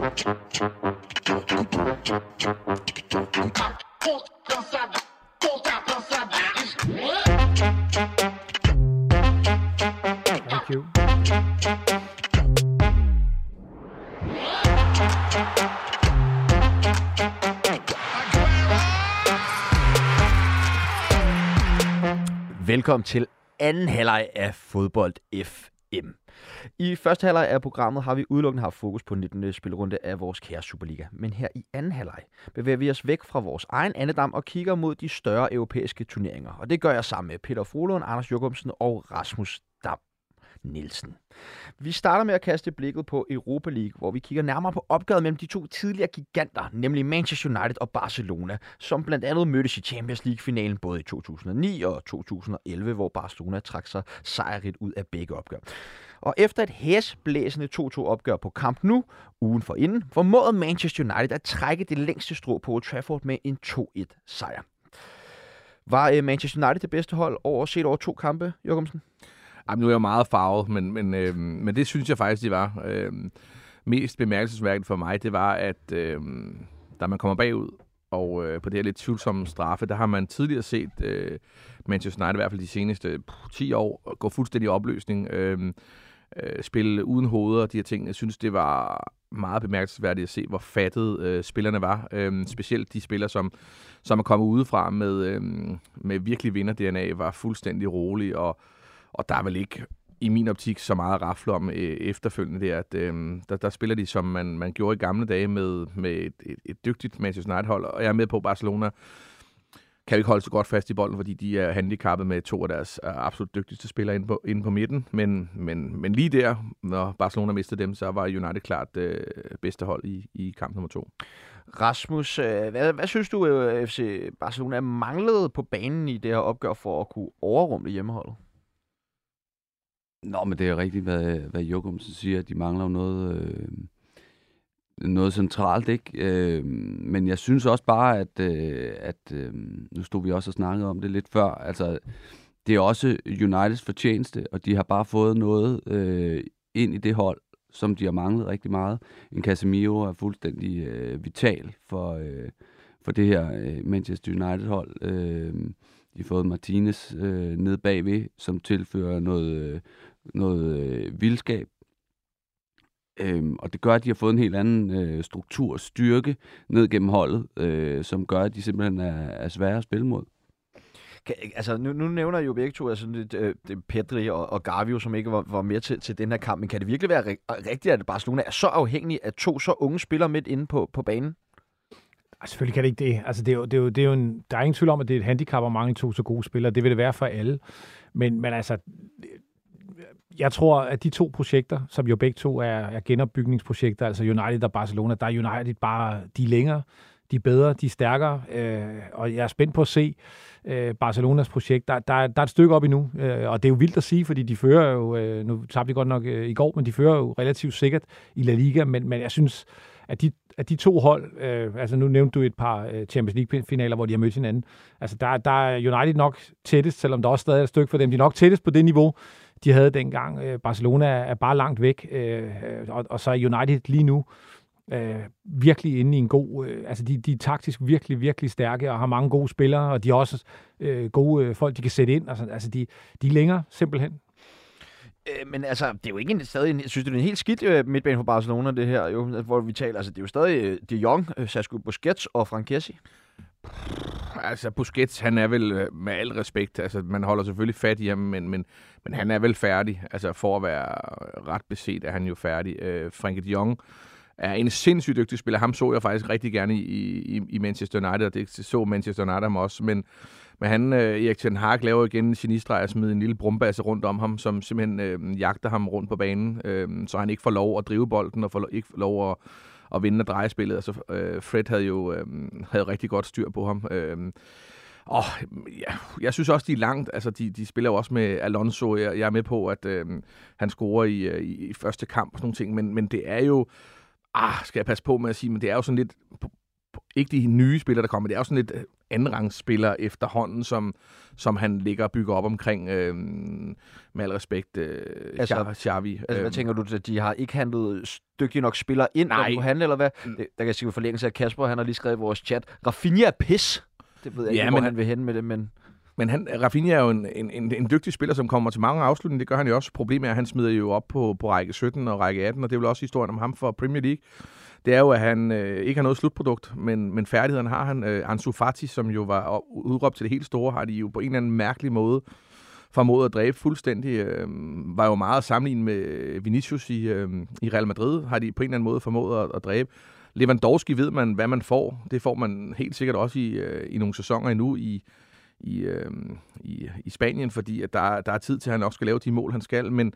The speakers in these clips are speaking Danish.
Thank you. Velkommen til anden halvleg af Fodbold F. M. I første halvleg af programmet har vi udelukkende haft fokus på 19. Øh, spilrunde af vores kære Superliga. Men her i anden halvleg bevæger vi os væk fra vores egen andedam og kigger mod de større europæiske turneringer. Og det gør jeg sammen med Peter Frohlund, Anders Jørgensen og Rasmus Nielsen. Vi starter med at kaste blikket på Europa League, hvor vi kigger nærmere på opgøret mellem de to tidligere giganter, nemlig Manchester United og Barcelona, som blandt andet mødtes i Champions League-finalen både i 2009 og 2011, hvor Barcelona trak sig sejrigt ud af begge opgør. Og efter et hæsblæsende 2-2 opgør på kamp nu, ugen for inden, formåede Manchester United at trække det længste strå på Old Trafford med en 2-1 sejr. Var øh, Manchester United det bedste hold over set over to kampe, Jørgensen? Jamen, nu er jeg jo meget farvet, men, men, øh, men det synes jeg faktisk, de var. Øh, mest bemærkelsesværdigt for mig, det var, at øh, da man kommer bagud, og øh, på det her lidt tvivlsomme straffe, der har man tidligere set øh, Manchester United, i hvert fald de seneste puh, 10 år, gå fuldstændig i opløsning. Øh, øh, spille uden hoveder og de her ting. Jeg synes, det var meget bemærkelsesværdigt at se, hvor fattet øh, spillerne var. Øh, specielt de spillere, som, som er kommet udefra med, øh, med virkelig vinder-DNA, var fuldstændig rolig og, og der er vel ikke i min optik så meget at rafle om øh, efterfølgende der, at øh, der, der spiller de, som man, man gjorde i gamle dage med, med et, et, et dygtigt Manchester United-hold, og jeg er med på Barcelona kan ikke holde så godt fast i bolden, fordi de er handicappet med to af deres øh, absolut dygtigste spillere inde på, inde på midten. Men, men, men lige der, når Barcelona mistede dem, så var United klart øh, bedste hold i, i kamp nummer to. Rasmus, øh, hvad, hvad synes du, øh, FC Barcelona manglede på banen i det her opgør for at kunne overrumle hjemmeholdet? Nå, men det er rigtigt, hvad, hvad Jokum siger. De mangler jo noget, øh, noget centralt, ikke? Øh, men jeg synes også bare, at, øh, at øh, nu stod vi også og snakkede om det lidt før, altså det er også Uniteds fortjeneste, og de har bare fået noget øh, ind i det hold, som de har manglet rigtig meget. En Casemiro er fuldstændig øh, vital for, øh, for det her øh, Manchester United-hold. Øh, de har fået Martinez øh, ned bagved, som tilfører noget, øh, noget øh, vildskab. Øhm, og det gør, at de har fået en helt anden øh, struktur og styrke ned gennem holdet, øh, som gør, at de simpelthen er, er svære at spille mod. Kan, altså, nu, nu nævner jeg jo begge to, altså, det, det, det Pedri og, og Gavio, som ikke var, var med til, til den her kamp, men kan det virkelig være rigtigt, at Barcelona er så afhængig af to så unge spillere midt inde på, på banen? Altså, selvfølgelig kan det ikke det. Altså, det er jo, det er jo, det er jo en, der er ingen tvivl om, at det er et handicap at mange to så gode spillere. Det vil det være for alle. Men, men altså, jeg tror, at de to projekter, som jo begge to er, er genopbygningsprojekter, altså United og Barcelona, der er United bare, de er længere, de er bedre, de er stærkere, øh, og jeg er spændt på at se øh, Barcelonas projekt. Der, der, der er et stykke op endnu, øh, og det er jo vildt at sige, fordi de fører jo, øh, nu tabte de godt nok øh, i går, men de fører jo relativt sikkert i La Liga, men, men jeg synes, at de, at de to hold, øh, altså nu nævnte du et par øh, Champions League-finaler, hvor de har mødt hinanden, altså der, der er United nok tættest, selvom der også stadig er et stykke for dem, de er nok tættest på det niveau, de havde dengang. Øh, Barcelona er bare langt væk, øh, og, og så er United lige nu øh, virkelig inde i en god... Øh, altså, de, de er taktisk virkelig, virkelig stærke og har mange gode spillere, og de har også øh, gode øh, folk, de kan sætte ind. Altså, altså de, de er længere, simpelthen. Men altså, det er jo ikke en, stadig, en, synes du, det er en helt skidt øh, midtbane for Barcelona, det her, jo, hvor vi taler. Altså, det er jo stadig øh, De Jong, øh, Sergio Busquets og Frank Kessie. Altså, Busquets, han er vel øh, med al respekt, altså man holder selvfølgelig fat i ham, men, men, men han er vel færdig. Altså, for at være ret beset er han jo færdig. Øh, Frank de Jong er en sindssygt dygtig spiller. Ham så jeg faktisk rigtig gerne i, i, i Manchester United, og det så Manchester United ham også, men men han, øh, Erik Ten Hag, laver igen en genistreg og smider en lille brumbasse rundt om ham, som simpelthen øh, jagter ham rundt på banen, øh, så han ikke får lov at drive bolden og får ikke lov at, at vinde og dreje spillet. Altså, øh, Fred havde jo øh, havde rigtig godt styr på ham. Øh, og ja, jeg synes også, de er langt. Altså, de, de spiller jo også med Alonso. Jeg, jeg er med på, at øh, han scorer i, øh, i, i første kamp og sådan nogle ting, men, men det er jo... Ah, skal jeg passe på med at sige, men det er jo sådan lidt ikke de nye spillere, der kommer. Det er jo sådan lidt andenrangsspillere efterhånden, som, som han ligger og bygger op omkring, øh, med al respekt, øh, altså, Xavi. Altså, hvad øhm. tænker du, at de har ikke handlet dygtige nok spillere ind, Nej. kunne handle, eller hvad? Mm. Det, der kan jeg sige forlængelse af Kasper, han har lige skrevet i vores chat, Rafinha er pis. Det ved jeg ja, ikke, men, hvor han vil hen med det, men... Men han, Rafinha er jo en, en, en, en dygtig spiller, som kommer til mange afslutninger. Det gør han jo også. Problemet er, at han smider jo op på, på række 17 og række 18, og det er vel også historien om ham for Premier League. Det er jo, at han øh, ikke har noget slutprodukt, men, men færdighederne har han. Øh, Ansu Fati, som jo var udråbt til det helt store, har de jo på en eller anden mærkelig måde formået at dræbe fuldstændig. Øh, var jo meget sammenlignet med Vinicius i, øh, i Real Madrid, har de på en eller anden måde formået at, at dræbe. Lewandowski ved man, hvad man får. Det får man helt sikkert også i, øh, i nogle sæsoner endnu i, i, øh, i, i Spanien, fordi at der, der er tid til, at han også skal lave de mål, han skal. Men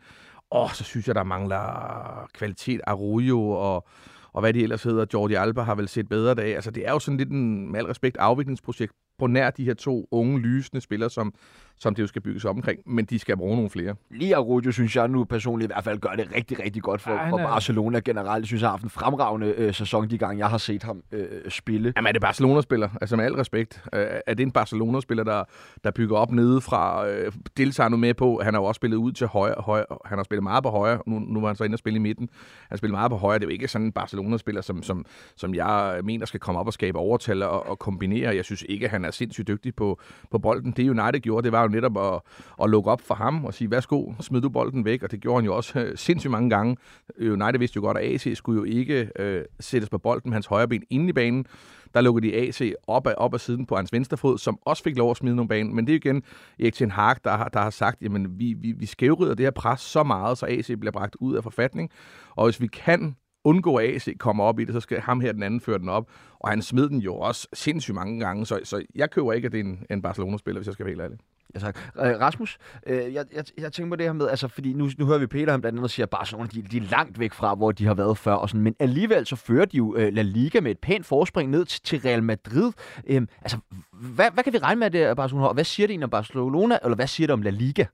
åh, så synes jeg, der mangler kvalitet. Arroyo og, og hvad de ellers hedder. Jordi Alba har vel set bedre dage. Altså, det er jo sådan lidt en, med al respekt, afviklingsprojekt på nær de her to unge, lysende spillere, som, som det jo skal bygges omkring, men de skal bruge nogle flere. Lige Arujo synes jeg nu personligt i hvert fald gør det rigtig, rigtig godt for, ja, for Barcelona generelt. Jeg synes, jeg har haft en fremragende øh, sæson de gange, jeg har set ham øh, spille. Jamen er det Barcelona-spiller? Altså med al respekt. Øh, er det en Barcelona-spiller, der, der bygger op nedefra? Øh, deltager nu med på, han har jo også spillet ud til højre. højre han har spillet meget på højre. Nu, nu var han så inde og spille i midten. Han har spillet meget på højre. Det er jo ikke sådan en Barcelona-spiller, som, som, som jeg mener skal komme op og skabe overtal og, og kombinere. Jeg synes ikke, at han er sindssygt dygtig på, på bolden. Det United gjorde, det var jo netop at, at lukke op for ham og sige, værsgo, smid du bolden væk, og det gjorde han jo også øh, sindssygt mange gange. Øh, United vidste jo godt, at AC skulle jo ikke øh, sættes på bolden med hans højre ben inde i banen. Der lukkede de AC op ad, op ad siden på hans venstre fod, som også fik lov at smide nogle banen. Men det er igen Erik Ten Hag, der, der har sagt, jamen vi, vi, vi skævrider det her pres så meget, så AC bliver bragt ud af forfatning. Og hvis vi kan undgå, at AC kommer op i det, så skal ham her den anden føre den op. Og han smed den jo også sindssygt mange gange, så, så jeg køber ikke, at det er en, en Barcelona-spiller, hvis jeg skal være helt ærlig. Ja, tak. Øh, Rasmus, øh, jeg, jeg, jeg tænker på det her med, altså, fordi nu, nu hører vi Peter ham blandt andet sige, at Barcelona de, de er langt væk fra, hvor de har været før, og sådan, men alligevel så fører de jo øh, La Liga med et pænt forspring ned til, til Real Madrid. Øh, altså, hvad, hvad kan vi regne med det, Barcelona? Og hvad siger det egentlig om Barcelona, eller hvad siger det om La Liga?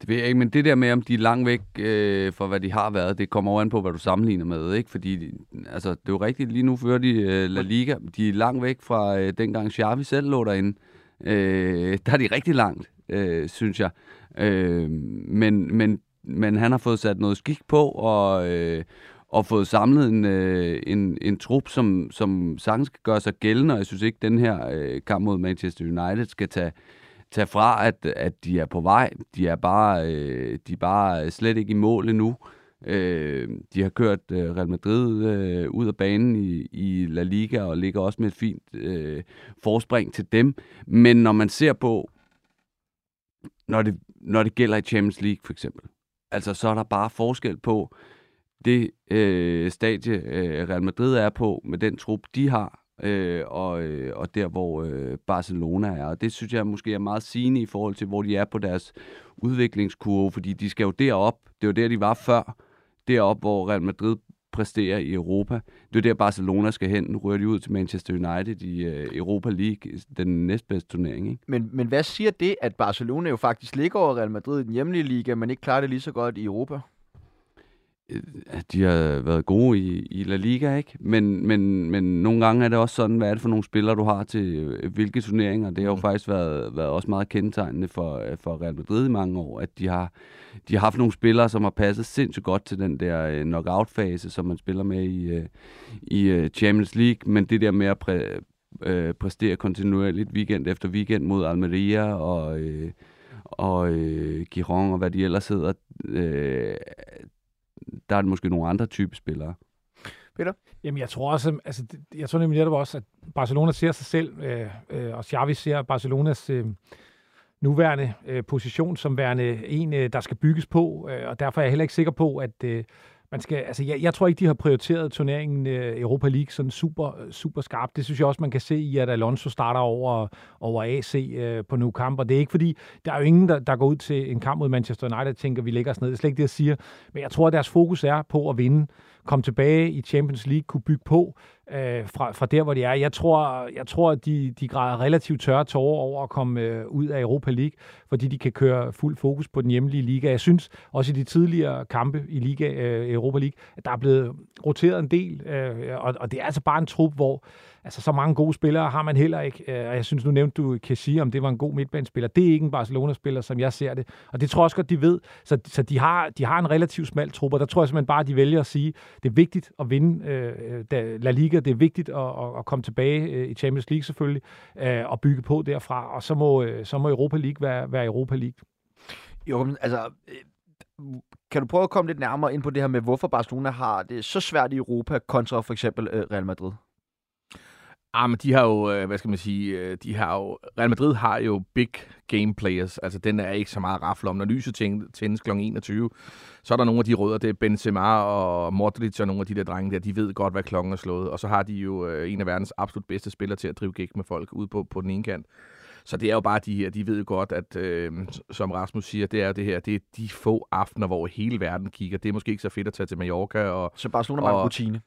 Det ved jeg ikke, men det der med, om de er langt væk øh, fra, hvad de har været, det kommer over an på, hvad du sammenligner med, ikke? Fordi, altså, det er jo rigtigt, lige nu fører de øh, La Liga, de er langt væk fra øh, dengang Xavi selv lå derinde. Øh, Øh, der er de rigtig langt, øh, synes jeg. Øh, men, men, men han har fået sat noget skik på, og, øh, og fået samlet en, øh, en, en trup, som, som sagtens skal gøre sig gældende, og jeg synes ikke, den her øh, kamp mod Manchester United skal tage tage fra, at, at de er på vej. De er bare, øh, de er bare slet ikke i mål endnu. Øh, Øh, de har kørt øh, Real Madrid øh, ud af banen i, i La Liga og ligger også med et fint øh, forspring til dem. Men når man ser på, når det, når det gælder i Champions League for eksempel, altså så er der bare forskel på det øh, stadie, øh, Real Madrid er på med den trup, de har, øh, og, øh, og der, hvor øh, Barcelona er. Og det synes jeg måske er meget sigende i forhold til, hvor de er på deres udviklingskurve, fordi de skal jo derop. Det var der, de var før. Derop, hvor Real Madrid præsterer i Europa. Det er der, Barcelona skal hen. Nu rører de ud til Manchester United i øh, Europa League, den næstbedste turnering. Ikke? Men, men hvad siger det, at Barcelona jo faktisk ligger over Real Madrid i den hjemlige liga, men ikke klarer det lige så godt i Europa? Øh, de har været gode i, i La Liga, ikke? Men, men, men nogle gange er det også sådan, hvad er det for nogle spillere, du har til øh, hvilke turneringer. Det har jo mm. faktisk været, været også meget kendetegnende for, øh, for Real Madrid i mange år, at de har, de har haft nogle spillere, som har passet sindssygt godt til den der knockout-fase, som man spiller med i, i Champions League. Men det der med at præ, øh, præstere kontinuerligt weekend efter weekend mod Almeria og... Øh, og øh, Giron og hvad de ellers hedder, øh, der er det måske nogle andre type spillere. Peter? Jamen, jeg tror også, altså, jeg tror nemlig netop også, at Barcelona ser sig selv, øh, øh, og Xavi ser Barcelonas øh, nuværende øh, position som værende en, øh, der skal bygges på, øh, og derfor er jeg heller ikke sikker på, at øh, man skal, altså jeg, jeg tror ikke, de har prioriteret turneringen øh, Europa League sådan super, øh, super skarpt. Det synes jeg også, man kan se i, at Alonso starter over, over AC øh, på nu kamp, og det er ikke fordi, der er jo ingen, der, der går ud til en kamp mod Manchester United og tænker, vi lægger os ned. Det er slet ikke det, jeg siger. Men jeg tror, at deres fokus er på at vinde komme tilbage i Champions League, kunne bygge på øh, fra, fra der, hvor de er. Jeg tror, jeg tror at de, de græder relativt tørre tårer over at komme øh, ud af Europa League, fordi de kan køre fuld fokus på den hjemlige liga. Jeg synes også i de tidligere kampe i liga, øh, Europa League, at der er blevet roteret en del, øh, og, og det er altså bare en trup, hvor altså, så mange gode spillere har man heller ikke. Øh, og jeg synes, nu nævnte du sige, om det var en god midtbanespiller. Det er ikke en Barcelona-spiller, som jeg ser det. Og det tror jeg også godt, de ved. Så, så de, har, de har en relativt smal trup, og der tror jeg simpelthen bare, at de vælger at sige, det er vigtigt at vinde øh, La Liga. Det er vigtigt at, at komme tilbage øh, i Champions League selvfølgelig, øh, og bygge på derfra. Og så må, øh, så må Europa League være, være Europa League. Jo, altså, øh, kan du prøve at komme lidt nærmere ind på det her med, hvorfor Barcelona har det så svært i Europa kontra for eksempel øh, Real Madrid? Ah, men de har jo, øh, hvad skal man sige, øh, de har jo, Real Madrid har jo big game players, altså den er ikke så meget rafle om. Når lyset tændes kl. 21, så er der nogle af de rødder, det er Benzema og Modric og nogle af de der drenge der, de ved godt, hvad klokken er slået. Og så har de jo øh, en af verdens absolut bedste spillere til at drive gæk med folk ud på, på den ene kant. Så det er jo bare de her, de ved jo godt, at øh, som Rasmus siger, det er det her, det er de få aftener, hvor hele verden kigger. Det er måske ikke så fedt at tage til Mallorca. Og, så Barcelona mangler rutine.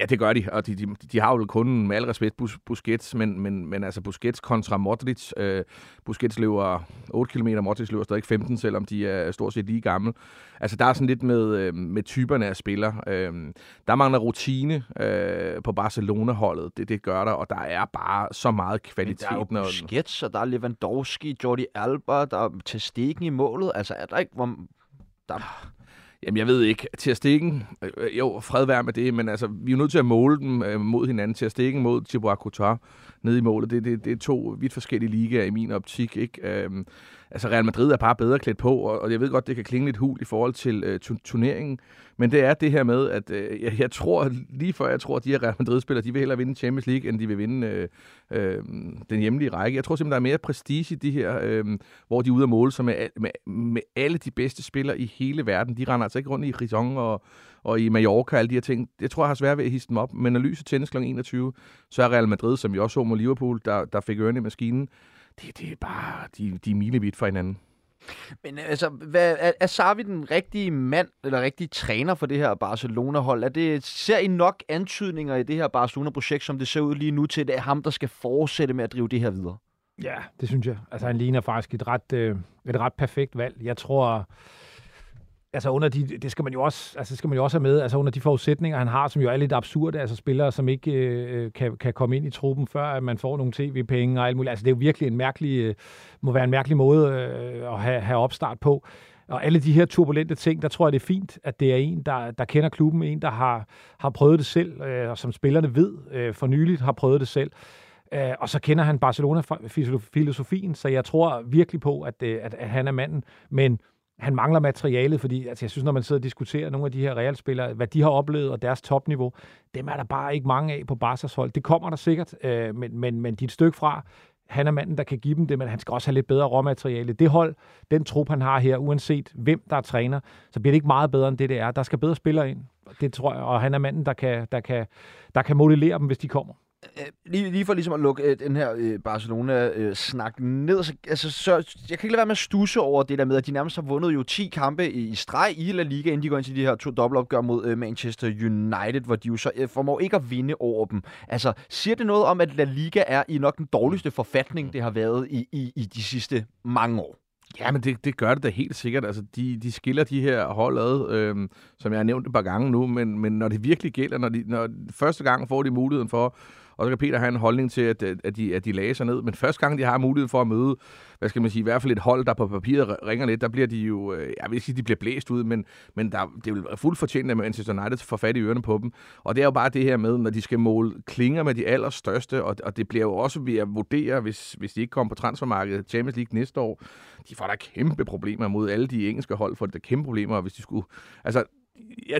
Ja, det gør de, og de, de, de har jo kun med al respekt Bus, Busquets, men, men, men altså Busquets kontra Modric. Øh, Busquets løber 8 km, Modric løber stadig 15, selvom de er stort set lige gamle. Altså der er sådan lidt med, øh, med typerne af spillere. Øh, der mangler rutine øh, på Barcelona-holdet, det, det gør der, og der er bare så meget kvalitet. Men der er jo Busquets, og der er Lewandowski, Jordi Alba, der er til stikken i målet. Altså er der ikke... Hvor, der... Jamen, jeg ved ikke. Til at stikken, øh, jo, fred være med det, men altså, vi er nødt til at måle dem øh, mod hinanden. Til at stikken mod Thibaut Courtois nede i målet, det, det, det er to vidt forskellige ligaer i min optik, ikke? Øhm, altså, Real Madrid er bare bedre klædt på, og, og jeg ved godt, det kan klinge lidt hul i forhold til øh, turneringen, men det er det her med, at øh, jeg, jeg tror, lige før jeg tror, at de her Real Madrid-spillere, de vil hellere vinde Champions League, end de vil vinde øh, øh, den hjemlige række. Jeg tror simpelthen, der er mere prestige i de her, øh, hvor de er ude at måle sig med, med, med alle de bedste spillere i hele verden. De render altså ikke rundt i Rizong og, og i Mallorca og alle de her ting. Jeg tror, jeg har svært ved at hisse dem op, men når lyset tændes kl. 21, så er Real Madrid, som vi også så mod Liverpool, der, der fik ørne i maskinen, det, det er bare, de, de er milevidt fra hinanden. Men altså, hvad, er, er Sarvi den rigtige mand, eller rigtige træner for det her Barcelona-hold? Er det, ser I nok antydninger i det her Barcelona-projekt, som det ser ud lige nu til, at det er ham, der skal fortsætte med at drive det her videre? Ja, det synes jeg. Altså, han ligner faktisk et ret, øh, et ret perfekt valg. Jeg tror, altså under de, det skal man jo også, altså skal man jo også have med, altså under de forudsætninger, han har, som jo er lidt absurde, altså spillere, som ikke øh, øh, kan, kan komme ind i truppen, før at man får nogle tv-penge og alt muligt. Altså det er jo virkelig en mærkelig, øh, må være en mærkelig måde øh, at have, have opstart på. Og alle de her turbulente ting, der tror jeg, det er fint, at det er en, der, der kender klubben, en, der har, har prøvet det selv, øh, og som spillerne ved øh, for nyligt har prøvet det selv. Øh, og så kender han Barcelona-filosofien, så jeg tror virkelig på, at, øh, at, at han er manden. Men han mangler materialet, fordi altså, jeg synes, når man sidder og diskuterer nogle af de her realspillere, hvad de har oplevet og deres topniveau, dem er der bare ikke mange af på Barca's hold. Det kommer der sikkert, øh, men, men, men dit stykke fra. Han er manden, der kan give dem det, men han skal også have lidt bedre råmateriale. Det hold, den trup, han har her, uanset hvem der er træner, så bliver det ikke meget bedre, end det det er. Der skal bedre spillere ind, det tror jeg, og han er manden, der kan, der kan, der kan modellere dem, hvis de kommer. Øh, lige, lige for ligesom at lukke øh, den her øh, Barcelona-snak øh, ned, så, altså, så jeg kan ikke lade være med at stusse over det der med, at de nærmest har vundet jo 10 kampe i, i streg i La Liga, inden de går ind til de her to dobbeltopgør mod øh, Manchester United, hvor de jo så øh, formår ikke at vinde over dem. Altså, siger det noget om, at La Liga er i nok den dårligste forfatning, det har været i, i, i de sidste mange år? Ja, men det, det gør det da helt sikkert. Altså, de, de skiller de her hold ad, øh, som jeg har nævnt et par gange nu, men, men når det virkelig gælder, når, de, når første gang får de muligheden for og så kan Peter have en holdning til, at, at, de, at de lagde sig ned. Men første gang, de har mulighed for at møde, hvad skal man sige, i hvert fald et hold, der på papiret ringer lidt, der bliver de jo, øh, jeg vil ikke sige, de bliver blæst ud, men, men der, det er jo fuldt fortjent, at Manchester United får fat i ørerne på dem. Og det er jo bare det her med, når de skal måle klinger med de allerstørste, og, og det bliver jo også ved at vurdere, hvis, hvis de ikke kommer på transfermarkedet Champions League næste år, de får der kæmpe problemer mod alle de engelske hold, for det er kæmpe problemer, hvis de skulle... Altså, ja,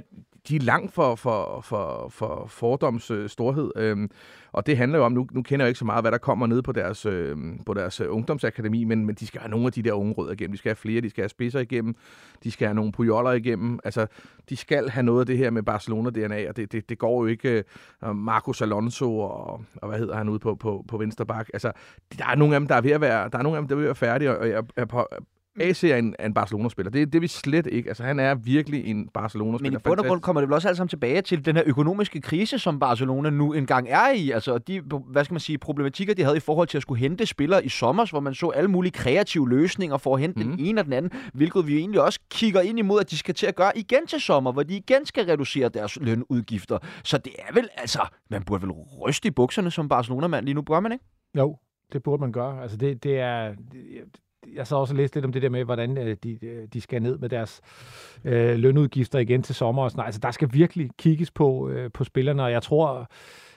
de er langt for, for, for, for fordoms øh, storhed. Øhm, og det handler jo om, nu, nu kender jeg ikke så meget, hvad der kommer ned på deres, øh, på deres øh, ungdomsakademi, men, men de skal have nogle af de der unge rødder igennem. De skal have flere, de skal have spidser igennem, de skal have nogle pujoller igennem. Altså, de skal have noget af det her med Barcelona-DNA, og det, det, det går jo ikke øh, Marcos Alonso og, og hvad hedder han ude på, på, på venstre bak. Altså, der er nogle af dem, der er ved at være, der er nogle af dem, der er ved at være færdige, og jeg, jeg, AC er en, er en Barcelona-spiller. Det, det er vi slet ikke. Altså, han er virkelig en Barcelona-spiller. Men i bund og grund kommer det vel også alt sammen tilbage til den her økonomiske krise, som Barcelona nu engang er i. Altså de, hvad skal man sige, problematikker, de havde i forhold til at skulle hente spillere i sommer, hvor man så alle mulige kreative løsninger for at hente mm. den ene og den anden, hvilket vi egentlig også kigger ind imod, at de skal til at gøre igen til sommer, hvor de igen skal reducere deres lønudgifter. Så det er vel, altså, man burde vel ryste i bukserne som Barcelona-mand lige nu, bør man ikke? Jo, det burde man gøre. Altså det, det er, jeg så også læst lidt om det der med, hvordan øh, de, øh, de skal ned med deres øh, lønudgifter igen til sommer og sådan Altså, der skal virkelig kigges på, øh, på spillerne, og jeg tror,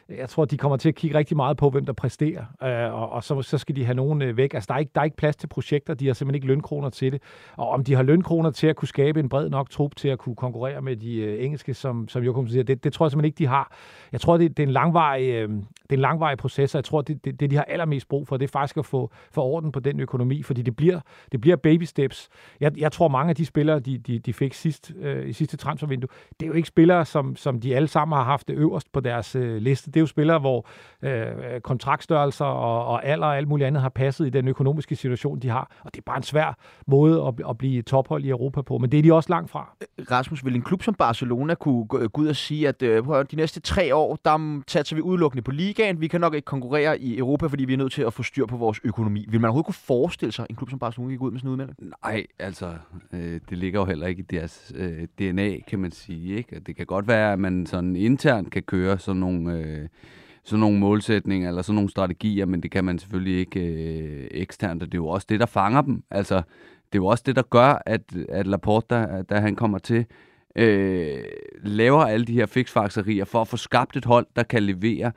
jeg tror, de kommer til at kigge rigtig meget på, hvem der præsterer, øh, og, og så, så skal de have nogen øh, væk. Altså, der er, ikke, der er ikke plads til projekter, de har simpelthen ikke lønkroner til det. Og om de har lønkroner til at kunne skabe en bred nok trup til at kunne konkurrere med de øh, engelske, som, som Jokum siger, det, det tror jeg simpelthen ikke, de har. Jeg tror, det, det er en langvarig, øh, det er en langvarig proces, og jeg tror, det, det, det, de har allermest brug for, det er faktisk at få, få orden på den økonomi, fordi det bliver, det bliver baby steps. Jeg, jeg tror, mange af de spillere, de, de, de fik sidst, øh, i sidste transfervindue, det er jo ikke spillere, som, som de alle sammen har haft det øverst på deres øh, liste. Det er jo spillere, hvor øh, kontraktstørrelser og, og alder og alt muligt andet har passet i den økonomiske situation, de har. Og det er bare en svær måde at, at blive tophold i Europa på, men det er de også langt fra. Rasmus, vil en klub som Barcelona kunne gå ud og sige, at øh, de næste tre år, der tager vi udelukkende på ligaen. Vi kan nok ikke konkurrere i Europa, fordi vi er nødt til at få styr på vores økonomi. Vil man overhovedet kunne forestille sig, en klub som Barcelona gik ud med sådan en udmelding? Nej, altså, øh, det ligger jo heller ikke i deres øh, DNA, kan man sige. Ikke? Det kan godt være, at man sådan internt kan køre sådan nogle... Øh, Øh, sådan nogle målsætninger eller sådan nogle strategier, men det kan man selvfølgelig ikke øh, eksternt, og det er jo også det, der fanger dem. Altså, det er jo også det, der gør, at, at Laporte, da, da han kommer til, øh, laver alle de her fiksfakserier for at få skabt et hold, der kan levere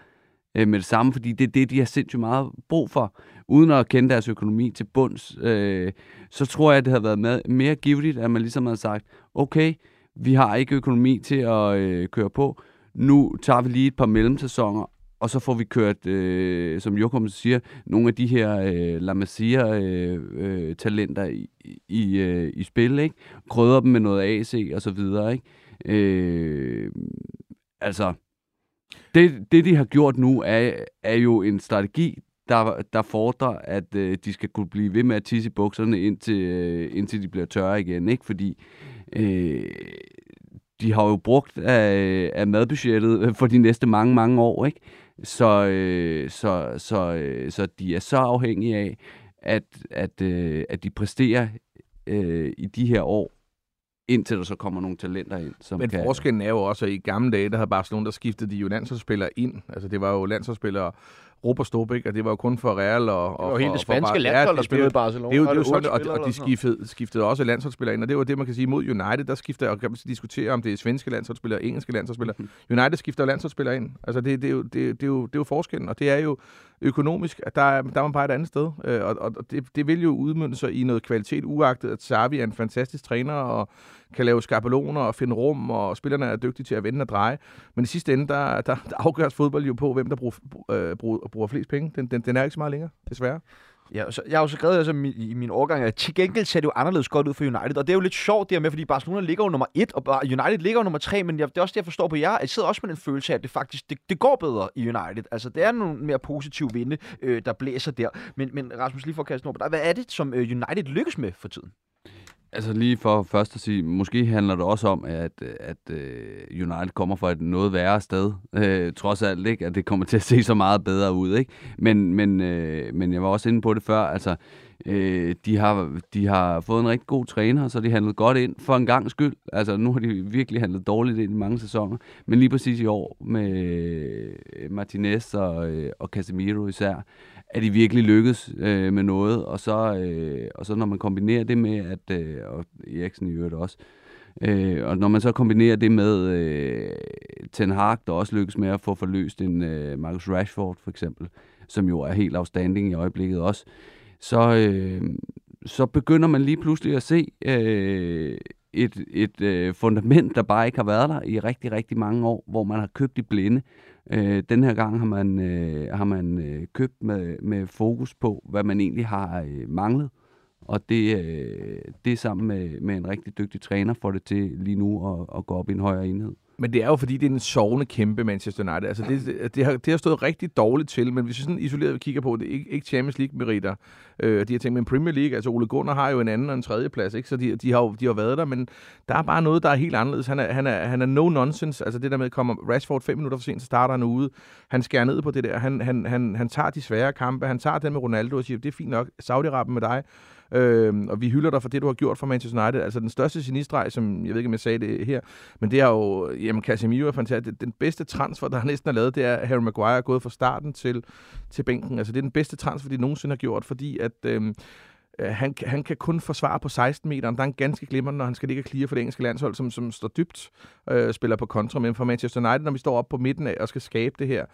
øh, med det samme, fordi det er det, de har sindssygt meget brug for. Uden at kende deres økonomi til bunds, øh, så tror jeg, at det havde været med, mere givetigt, at man ligesom havde sagt, okay, vi har ikke økonomi til at øh, køre på, nu tager vi lige et par mellemsæsoner, og så får vi kørt, øh, som Jokum siger, nogle af de her øh, La Masia-talenter øh, øh, i, i, øh, i spil, ikke? Krydder dem med noget AC og så videre, ikke? Øh, altså, det, det de har gjort nu, er, er jo en strategi, der, der fordrer, at øh, de skal kunne blive ved med at tisse i bukserne, indtil, øh, indtil de bliver tørre igen, ikke? Fordi øh, de har jo brugt af, af madbudgettet for de næste mange, mange år, ikke? Så, øh, så, så, øh, så de er så afhængige af, at, at, øh, at de præsterer øh, i de her år, indtil der så kommer nogle talenter ind. Som Men kan... forskellen er jo også, at i gamle dage, der havde Barcelona, der skiftede de jo landsholdsspillere ind. Altså det var jo landsholdsspillere Robert Stobæk, og det var jo kun for Real og... og det var helt det spanske landshold, der spillede i Barcelona. Det, det, det, det, sådan, og, og de skiftede, skiftede også landsholdsspillere ind, og det var det, man kan sige mod United, der skifter, og kan man diskutere, om det er svenske landsholdsspillere, engelske landsholdsspillere. United skifter landsholdsspillere ind. Altså det, det, er jo, det, det, er jo, det er jo forskellen, og det er jo økonomisk, at der, er, der er man bare et andet sted, øh, og, og det, det vil jo udmynde sig i noget kvalitet, uagtet at Xavi er en fantastisk træner, og kan lave skabeloner og finde rum, og spillerne er dygtige til at vende og dreje. Men i sidste ende, der, der, der afgøres fodbold jo på, hvem der bruger, øh, og bruger flest penge. Den, den, den er ikke så meget længere, desværre. Ja, så jeg har jo så skrevet altså, i min årgang, at til gengæld ser det jo anderledes godt ud for United. Og det er jo lidt sjovt der med, fordi Barcelona ligger jo nummer et, og United ligger jo nummer tre, men jeg, det er også det, jeg forstår på jer. At Jeg sidder også med den følelse af, at det faktisk det, det går bedre i United. Altså, det er nogle mere positive vinde, øh, der blæser der. Men, men Rasmus, lige for at kaste over på dig. Hvad er det, som øh, United lykkes med for tiden? Altså lige for først at sige, måske handler det også om, at, at uh, United kommer fra et noget værre sted. Uh, trods alt ikke, at det kommer til at se så meget bedre ud. Ikke? Men, men, uh, men jeg var også inde på det før. Altså, uh, de, har, de har fået en rigtig god træner, så de handlet godt ind for en gang skyld. Altså nu har de virkelig handlet dårligt ind i mange sæsoner. Men lige præcis i år med Martinez og, og Casemiro især, er de virkelig lykkedes øh, med noget. Og så, øh, og så når man kombinerer det med, at, øh, og Eriksen i øvrigt også, øh, og når man så kombinerer det med øh, Ten Hag, der også lykkes med at få forløst en øh, Marcus Rashford for eksempel, som jo er helt afstanding i øjeblikket også, så, øh, så begynder man lige pludselig at se øh, et, et øh, fundament, der bare ikke har været der i rigtig, rigtig mange år, hvor man har købt i blinde. Øh, Øh, den her gang har man, øh, har man øh, købt med, med fokus på, hvad man egentlig har øh, manglet. Og det, øh, det sammen med, med en rigtig dygtig træner får det til lige nu at, at gå op i en højere enhed. Men det er jo fordi, det er en sovende kæmpe Manchester United. Altså, det, det, har, det har stået rigtig dårligt til, men hvis vi sådan isoleret kigger på det, ikke, ikke Champions League-meritter, øh, de har tænkt, men Premier League, altså Ole Gunnar har jo en anden og en tredje plads, ikke? så de, de, har jo de har været der, men der er bare noget, der er helt anderledes. Han er, han er, han er no nonsense, altså det der med, at kommer Rashford fem minutter for sent, så starter han ude. Han skærer ned på det der, han, han, han, han tager de svære kampe, han tager den med Ronaldo og siger, det er fint nok, Saudi-Arabien med dig, Øh, og vi hylder dig for det, du har gjort for Manchester United. Altså den største genistreg, som jeg ved ikke, om jeg sagde det her, men det er jo, jamen Casemiro er fantastisk. Den bedste transfer, der næsten er lavet, det er, at Harry Maguire er gået fra starten til, til bænken. Altså det er den bedste transfer, de nogensinde har gjort, fordi at... Øh, Øh, han, han kan kun forsvare på 16 meter. Der er en ganske glimrende, når han skal ligge og klire for det engelske landshold, som, som står dybt, øh, spiller på kontra. Men for Manchester United, når vi står op på midten af og skal skabe det her,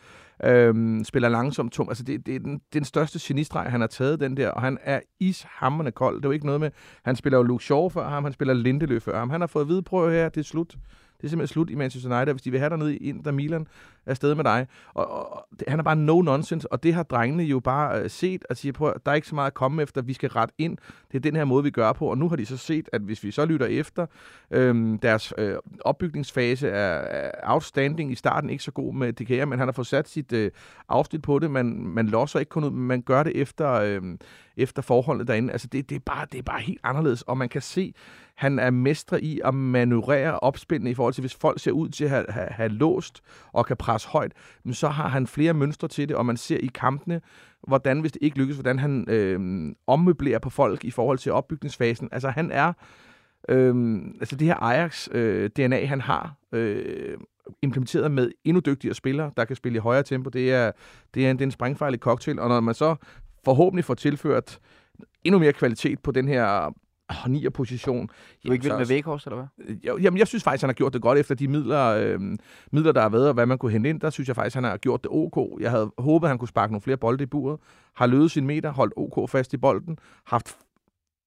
øh, spiller langsomt tom. Altså, det, det, er den, det er den største genistreg, han har taget, den der, og han er ishammerende kold. Det er jo ikke noget med, han spiller jo Luke Shaw før ham, han spiller Lindeløf før ham. Han har fået at vide, prøv her, det er slut. Det er simpelthen slut i Manchester United, hvis de vil have dig ned i Inter Milan afsted med dig. Og, og, det, han er bare no nonsense, og det har drengene jo bare øh, set og siger på, der er ikke så meget at komme efter, vi skal ret ind. Det er den her måde, vi gør på, og nu har de så set, at hvis vi så lytter efter, øhm, deres øh, opbygningsfase er, er outstanding i starten, ikke så god med DKR, men han har fået sat sit øh, afsnit på det. Man, man losser ikke kun ud, men man gør det efter, øh, efter forholdet derinde. Altså det, det, er bare, det er bare helt anderledes, og man kan se, han er mestre i at manøvrere opspændende i forhold til, hvis folk ser ud til at have, have, have låst og kan presse højt, men så har han flere mønstre til det, og man ser i kampene, hvordan, hvis det ikke lykkes, hvordan han øh, ommøblerer på folk i forhold til opbygningsfasen. Altså han er, øh, altså det her Ajax-DNA, øh, han har, øh, implementeret med endnu dygtigere spillere, der kan spille i højere tempo. Det er, det er en, det er en sprængfejlig cocktail, og når man så forhåbentlig får tilført endnu mere kvalitet på den her oh, nier position. Du er ikke vild med Vækhorst, eller hvad? Jo, jamen, jeg synes faktisk, han har gjort det godt efter de midler, øh, midler, der har været, og hvad man kunne hente ind. Der synes jeg faktisk, han har gjort det ok. Jeg havde håbet, han kunne sparke nogle flere bolde i buret. Har løbet sin meter, holdt ok fast i bolden. Haft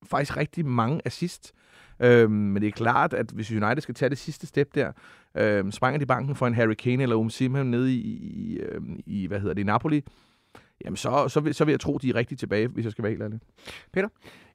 faktisk rigtig mange assist. Øh, men det er klart, at hvis United skal tage det sidste step der, øh, springer de banken for en Harry Kane eller Umsimha nede i, i, øh, i, hvad hedder det, i Napoli, jamen så, så, vil, så vil jeg tro, de er rigtig tilbage, hvis jeg skal være helt ærlig. Peter?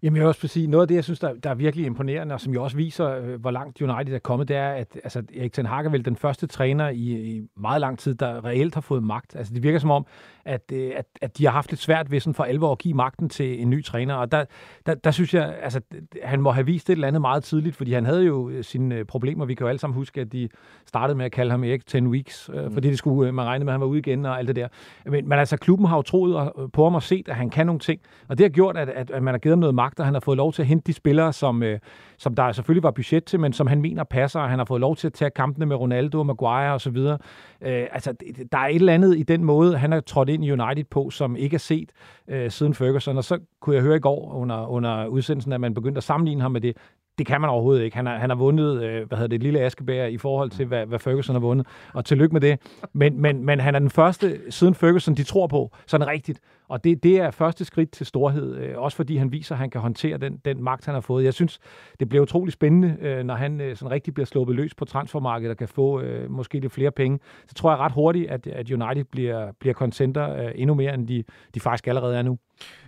Jamen jeg vil også sige, noget af det, jeg synes, der, der er virkelig imponerende, og som jo også viser, øh, hvor langt United er kommet, det er, at altså, Erik Ten Hag er vel den første træner i, i meget lang tid, der reelt har fået magt. Altså det virker som om, at, øh, at, at de har haft lidt svært ved sådan for alvor at give magten til en ny træner, og der, der, der synes jeg, altså han må have vist et eller andet meget tidligt, fordi han havde jo øh, sine problemer. Vi kan jo alle sammen huske, at de startede med at kalde ham Erik 10 Weeks, mm. fordi det skulle, man regnede med, at han var ude igen og alt det der. Men, men altså klubben har jo troet på ham og set, at han kan nogle ting, og det har gjort, at, at, at man har givet ham noget magt, og han har fået lov til at hente de spillere, som, øh, som der selvfølgelig var budget til, men som han mener passer, og han har fået lov til at tage kampene med Ronaldo og Maguire osv. Øh, altså, der er et eller andet i den måde, han har trådt ind i United på, som ikke er set øh, siden Ferguson, og så kunne jeg høre i går under, under udsendelsen, at man begyndte at sammenligne ham med det det kan man overhovedet ikke. Han har, han har vundet, øh, hvad hedder det, lille Askebær i forhold til, hvad, hvad Ferguson har vundet. Og tillykke med det. Men, men, men han er den første siden Ferguson, de tror på, sådan rigtigt. Og det, det er første skridt til storhed, øh, også fordi han viser, at han kan håndtere den, den magt, han har fået. Jeg synes, det bliver utrolig spændende, øh, når han øh, sådan rigtig bliver sluppet løs på transfermarkedet og kan få øh, måske lidt flere penge. Så tror jeg ret hurtigt, at, at United bliver, bliver contenter øh, endnu mere, end de, de faktisk allerede er nu.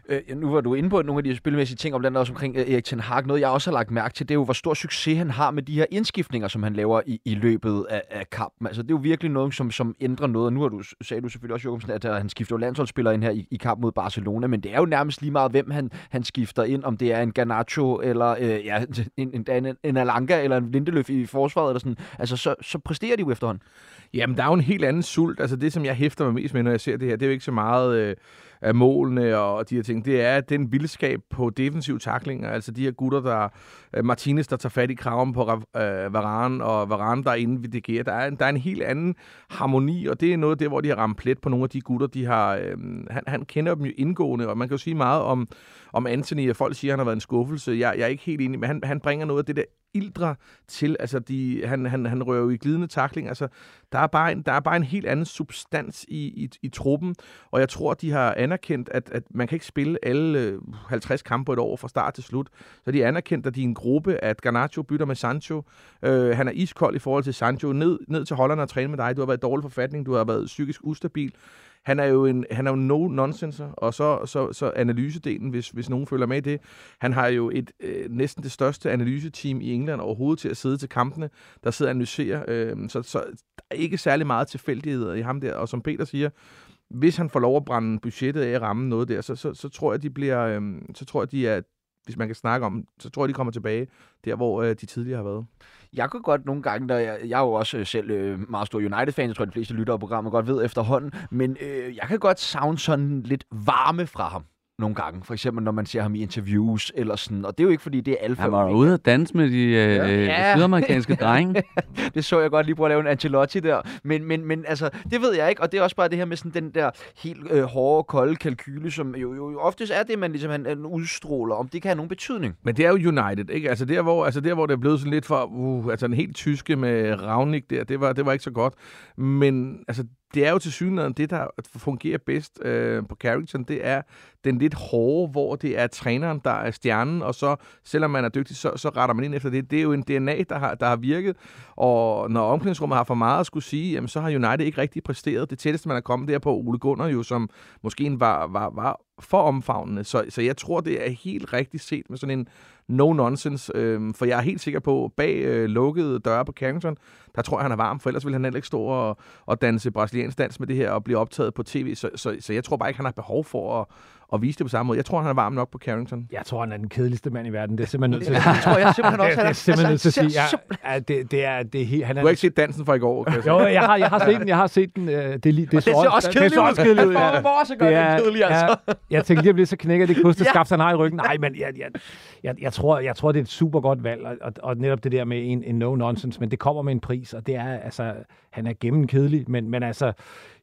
Øh, nu var du inde på nogle af de spilmæssige ting, og blandt andet også omkring øh, Erik Ten Hag. Noget, jeg også har lagt mærke til, det er jo, hvor stor succes han har med de her indskiftninger, som han laver i, i løbet af, af kampen. Altså, det er jo virkelig noget, som, som ændrer noget. Og nu har du, sagde du selvfølgelig også, Jokemsen, at, at han skifter landsholdsspiller ind her i, i kamp mod Barcelona, men det er jo nærmest lige meget, hvem han, han skifter ind, om det er en Garnacho, eller øh, ja, en, en, en, en Alanga, eller en Lindeløf i forsvaret, eller sådan. Altså, så, så præsterer de jo efterhånden. Jamen, der er jo en helt anden sult. Altså, det, som jeg hæfter mig mest med, når jeg ser det her, det er jo ikke så meget... Øh af målene og de her ting, det er den vildskab på defensiv taklinger. Altså de her gutter, der øh, Martinez, der tager fat i kraven på øh, Varane, og Varane, der er inde ved DG. Der er, en, der er en helt anden harmoni, og det er noget der, hvor de har ramt plet på nogle af de gutter. De har, Øh, han, han kender dem jo indgående, og man kan jo sige meget om, om Anthony, og folk siger, at han har været en skuffelse. Jeg, jeg er ikke helt enig, men han, han bringer noget af det der ildre til. Altså, de, han, han, han rører jo i glidende takling. Altså, der er bare en, der er bare en helt anden substans i, i, i truppen, og jeg tror, de har anerkendt, at, at man kan ikke spille alle øh, 50 kampe et år fra start til slut. Så de har anerkendt, at de er en gruppe, at Garnacho bytter med Sancho. Øh, han er iskold i forhold til Sancho. Ned, ned til Holland og træne med dig. Du har været i dårlig forfatning, du har været psykisk ustabil han er jo en han er jo no nonsenser, og så, så, så analysedelen, hvis, hvis nogen følger med i det. Han har jo et øh, næsten det største analyseteam i England overhovedet til at sidde til kampene, der sidder og analyserer. Øh, så, så der er ikke særlig meget tilfældigheder i ham der, og som Peter siger, hvis han får lov at brænde budgettet af at ramme noget der, så, så, så tror jeg, de bliver, øh, så tror jeg, de er, hvis man kan snakke om, så tror jeg, de kommer tilbage der, hvor øh, de tidligere har været. Jeg kunne godt nogle gange, der jeg, jeg er jo også øh, selv øh, meget stor United-fan, jeg tror, de fleste lytter af programmet godt ved efterhånden, men øh, jeg kan godt savne sådan lidt varme fra ham nogle gange. For eksempel, når man ser ham i interviews eller sådan. Og det er jo ikke, fordi det er alfa. Han var ude at danse med de øh, ja. sydamerikanske drenge. det så jeg godt lige prøve at lave en Ancelotti der. Men, men, men altså, det ved jeg ikke. Og det er også bare det her med sådan den der helt øh, hårde, kolde kalkyle, som jo, jo, jo oftest er det, man ligesom han, han udstråler, om det kan have nogen betydning. Men det er jo United, ikke? Altså der, hvor, altså der, hvor det er blevet sådan lidt for... Uh, altså den helt tyske med Ravnik der, det var, det var ikke så godt. Men altså, det er jo til synligheden det, der fungerer bedst øh, på Carrington, det er den lidt hårde, hvor det er træneren, der er stjernen, og så, selvom man er dygtig, så, så retter man ind efter det. Det er jo en DNA, der har, der har virket, og når omklædningsrummet har for meget at skulle sige, jamen, så har United ikke rigtig præsteret. Det tætteste, man er kommet der på Ole Gunnar, jo, som måske var, var, var for omfavnende. Så, så jeg tror, det er helt rigtigt set med sådan en no-nonsense, øh, for jeg er helt sikker på, bag øh, lukkede døre på Carrington, der tror jeg, han er varm, for ellers ville han heller ikke stå og, og danse brasiliansk dans med det her og blive optaget på tv. Så, så, så jeg tror bare ikke, han har behov for at, at vise det på samme måde. Jeg tror, han er varm nok på Carrington. Jeg tror, han er den kedeligste mand i verden. Det er simpelthen nødt til at sige. Det tror jeg simpelthen også. Det, det er simpelthen nødt til at sige. Ja, ja, det, det er, det er helt, han er, du har ikke set dansen fra i går, Jo, jeg har, jeg har set den. Jeg har set den. Øh, det, det, det, det ser også kedeligt ud. Det ser også kedeligt ud. Ja. Det også det er kedeligt, altså. Jeg tænkte lige at blive så knækker det kosteskaft, ja. han har i ryggen. Nej, men jeg, jeg, jeg, jeg, tror, jeg tror, det er et super godt valg. Og, og, og netop det der med en, en no-nonsense, men det kommer med en pris, og det er, altså, han er gennemkedelig, men, men altså,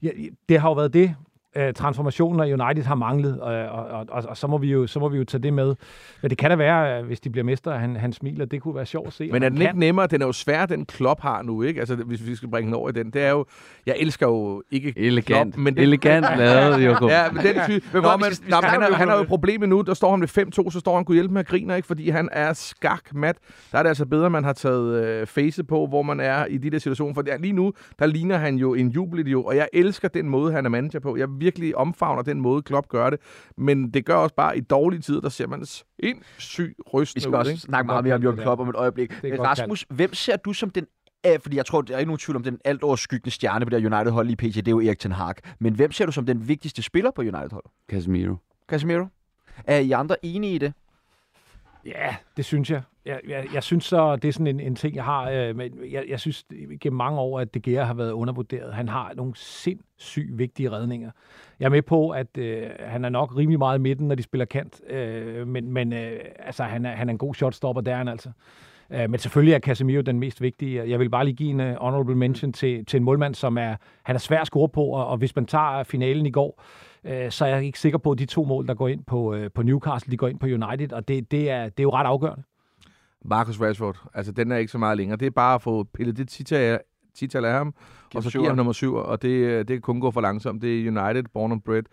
ja, det har jo været det, øh, transformationen af United har manglet, og, og, og, og, og så, må vi jo, så må vi jo tage det med. Men det kan da være, hvis de bliver mestre, han, han smiler. Det kunne være sjovt at se. Men er den kan. ikke nemmere? Den er jo svær, den Klopp har nu, ikke? Altså, hvis vi skal bringe den over i den. Det er jo... Jeg elsker jo ikke Elegant. Klopp, men det, Elegant lavet, Joko. Ja, men den Nå, men, nå, han, er, han har jo problemet nu. Der står han ved 5-2, så står han kunne hjælpe med at grine, ikke? Fordi han er skak mat. Der er det altså bedre, at man har taget øh, face på, hvor man er i de der situationer. For lige nu, der ligner han jo en jubelidiot, og jeg elsker den måde, han er manager på. Jeg virkelig omfavner den måde, Klopp gør det. Men det gør også bare, i dårlige tider, der ser man en syg rystende Vi skal også snakke meget mere om Jørgen Klopp om et øjeblik. Rasmus, hvem ser du som den fordi jeg tror, der er ikke nogen tvivl om den alt overskyggende stjerne på det United-hold i PT, det er jo Erik Ten Hag. Men hvem ser du som den vigtigste spiller på United-hold? Casemiro. Casemiro? Er I andre enige i det? Ja, det synes jeg. Jeg, jeg, jeg synes så, det er sådan en, en ting, jeg har. Øh, men jeg, jeg synes gennem mange år, at De Gea har været undervurderet. Han har nogle sindssygt vigtige redninger. Jeg er med på, at øh, han er nok rimelig meget i midten, når de spiller kant. Øh, men men øh, altså, han, er, han er en god shotstopper, der er han altså. Øh, men selvfølgelig er Casemiro den mest vigtige. Jeg vil bare lige give en uh, honorable mention til, til en målmand, som er, han er svær at score på, og, og hvis man tager finalen i går, øh, så er jeg ikke sikker på, at de to mål, der går ind på, øh, på Newcastle, de går ind på United, og det, det, er, det er jo ret afgørende. Marcus Rashford, altså den er ikke så meget længere. Det er bare at få pillet det tital, tital af ham, og så giver ham nummer syv, og det, det kan kun gå for langsomt. Det er United, born and bred.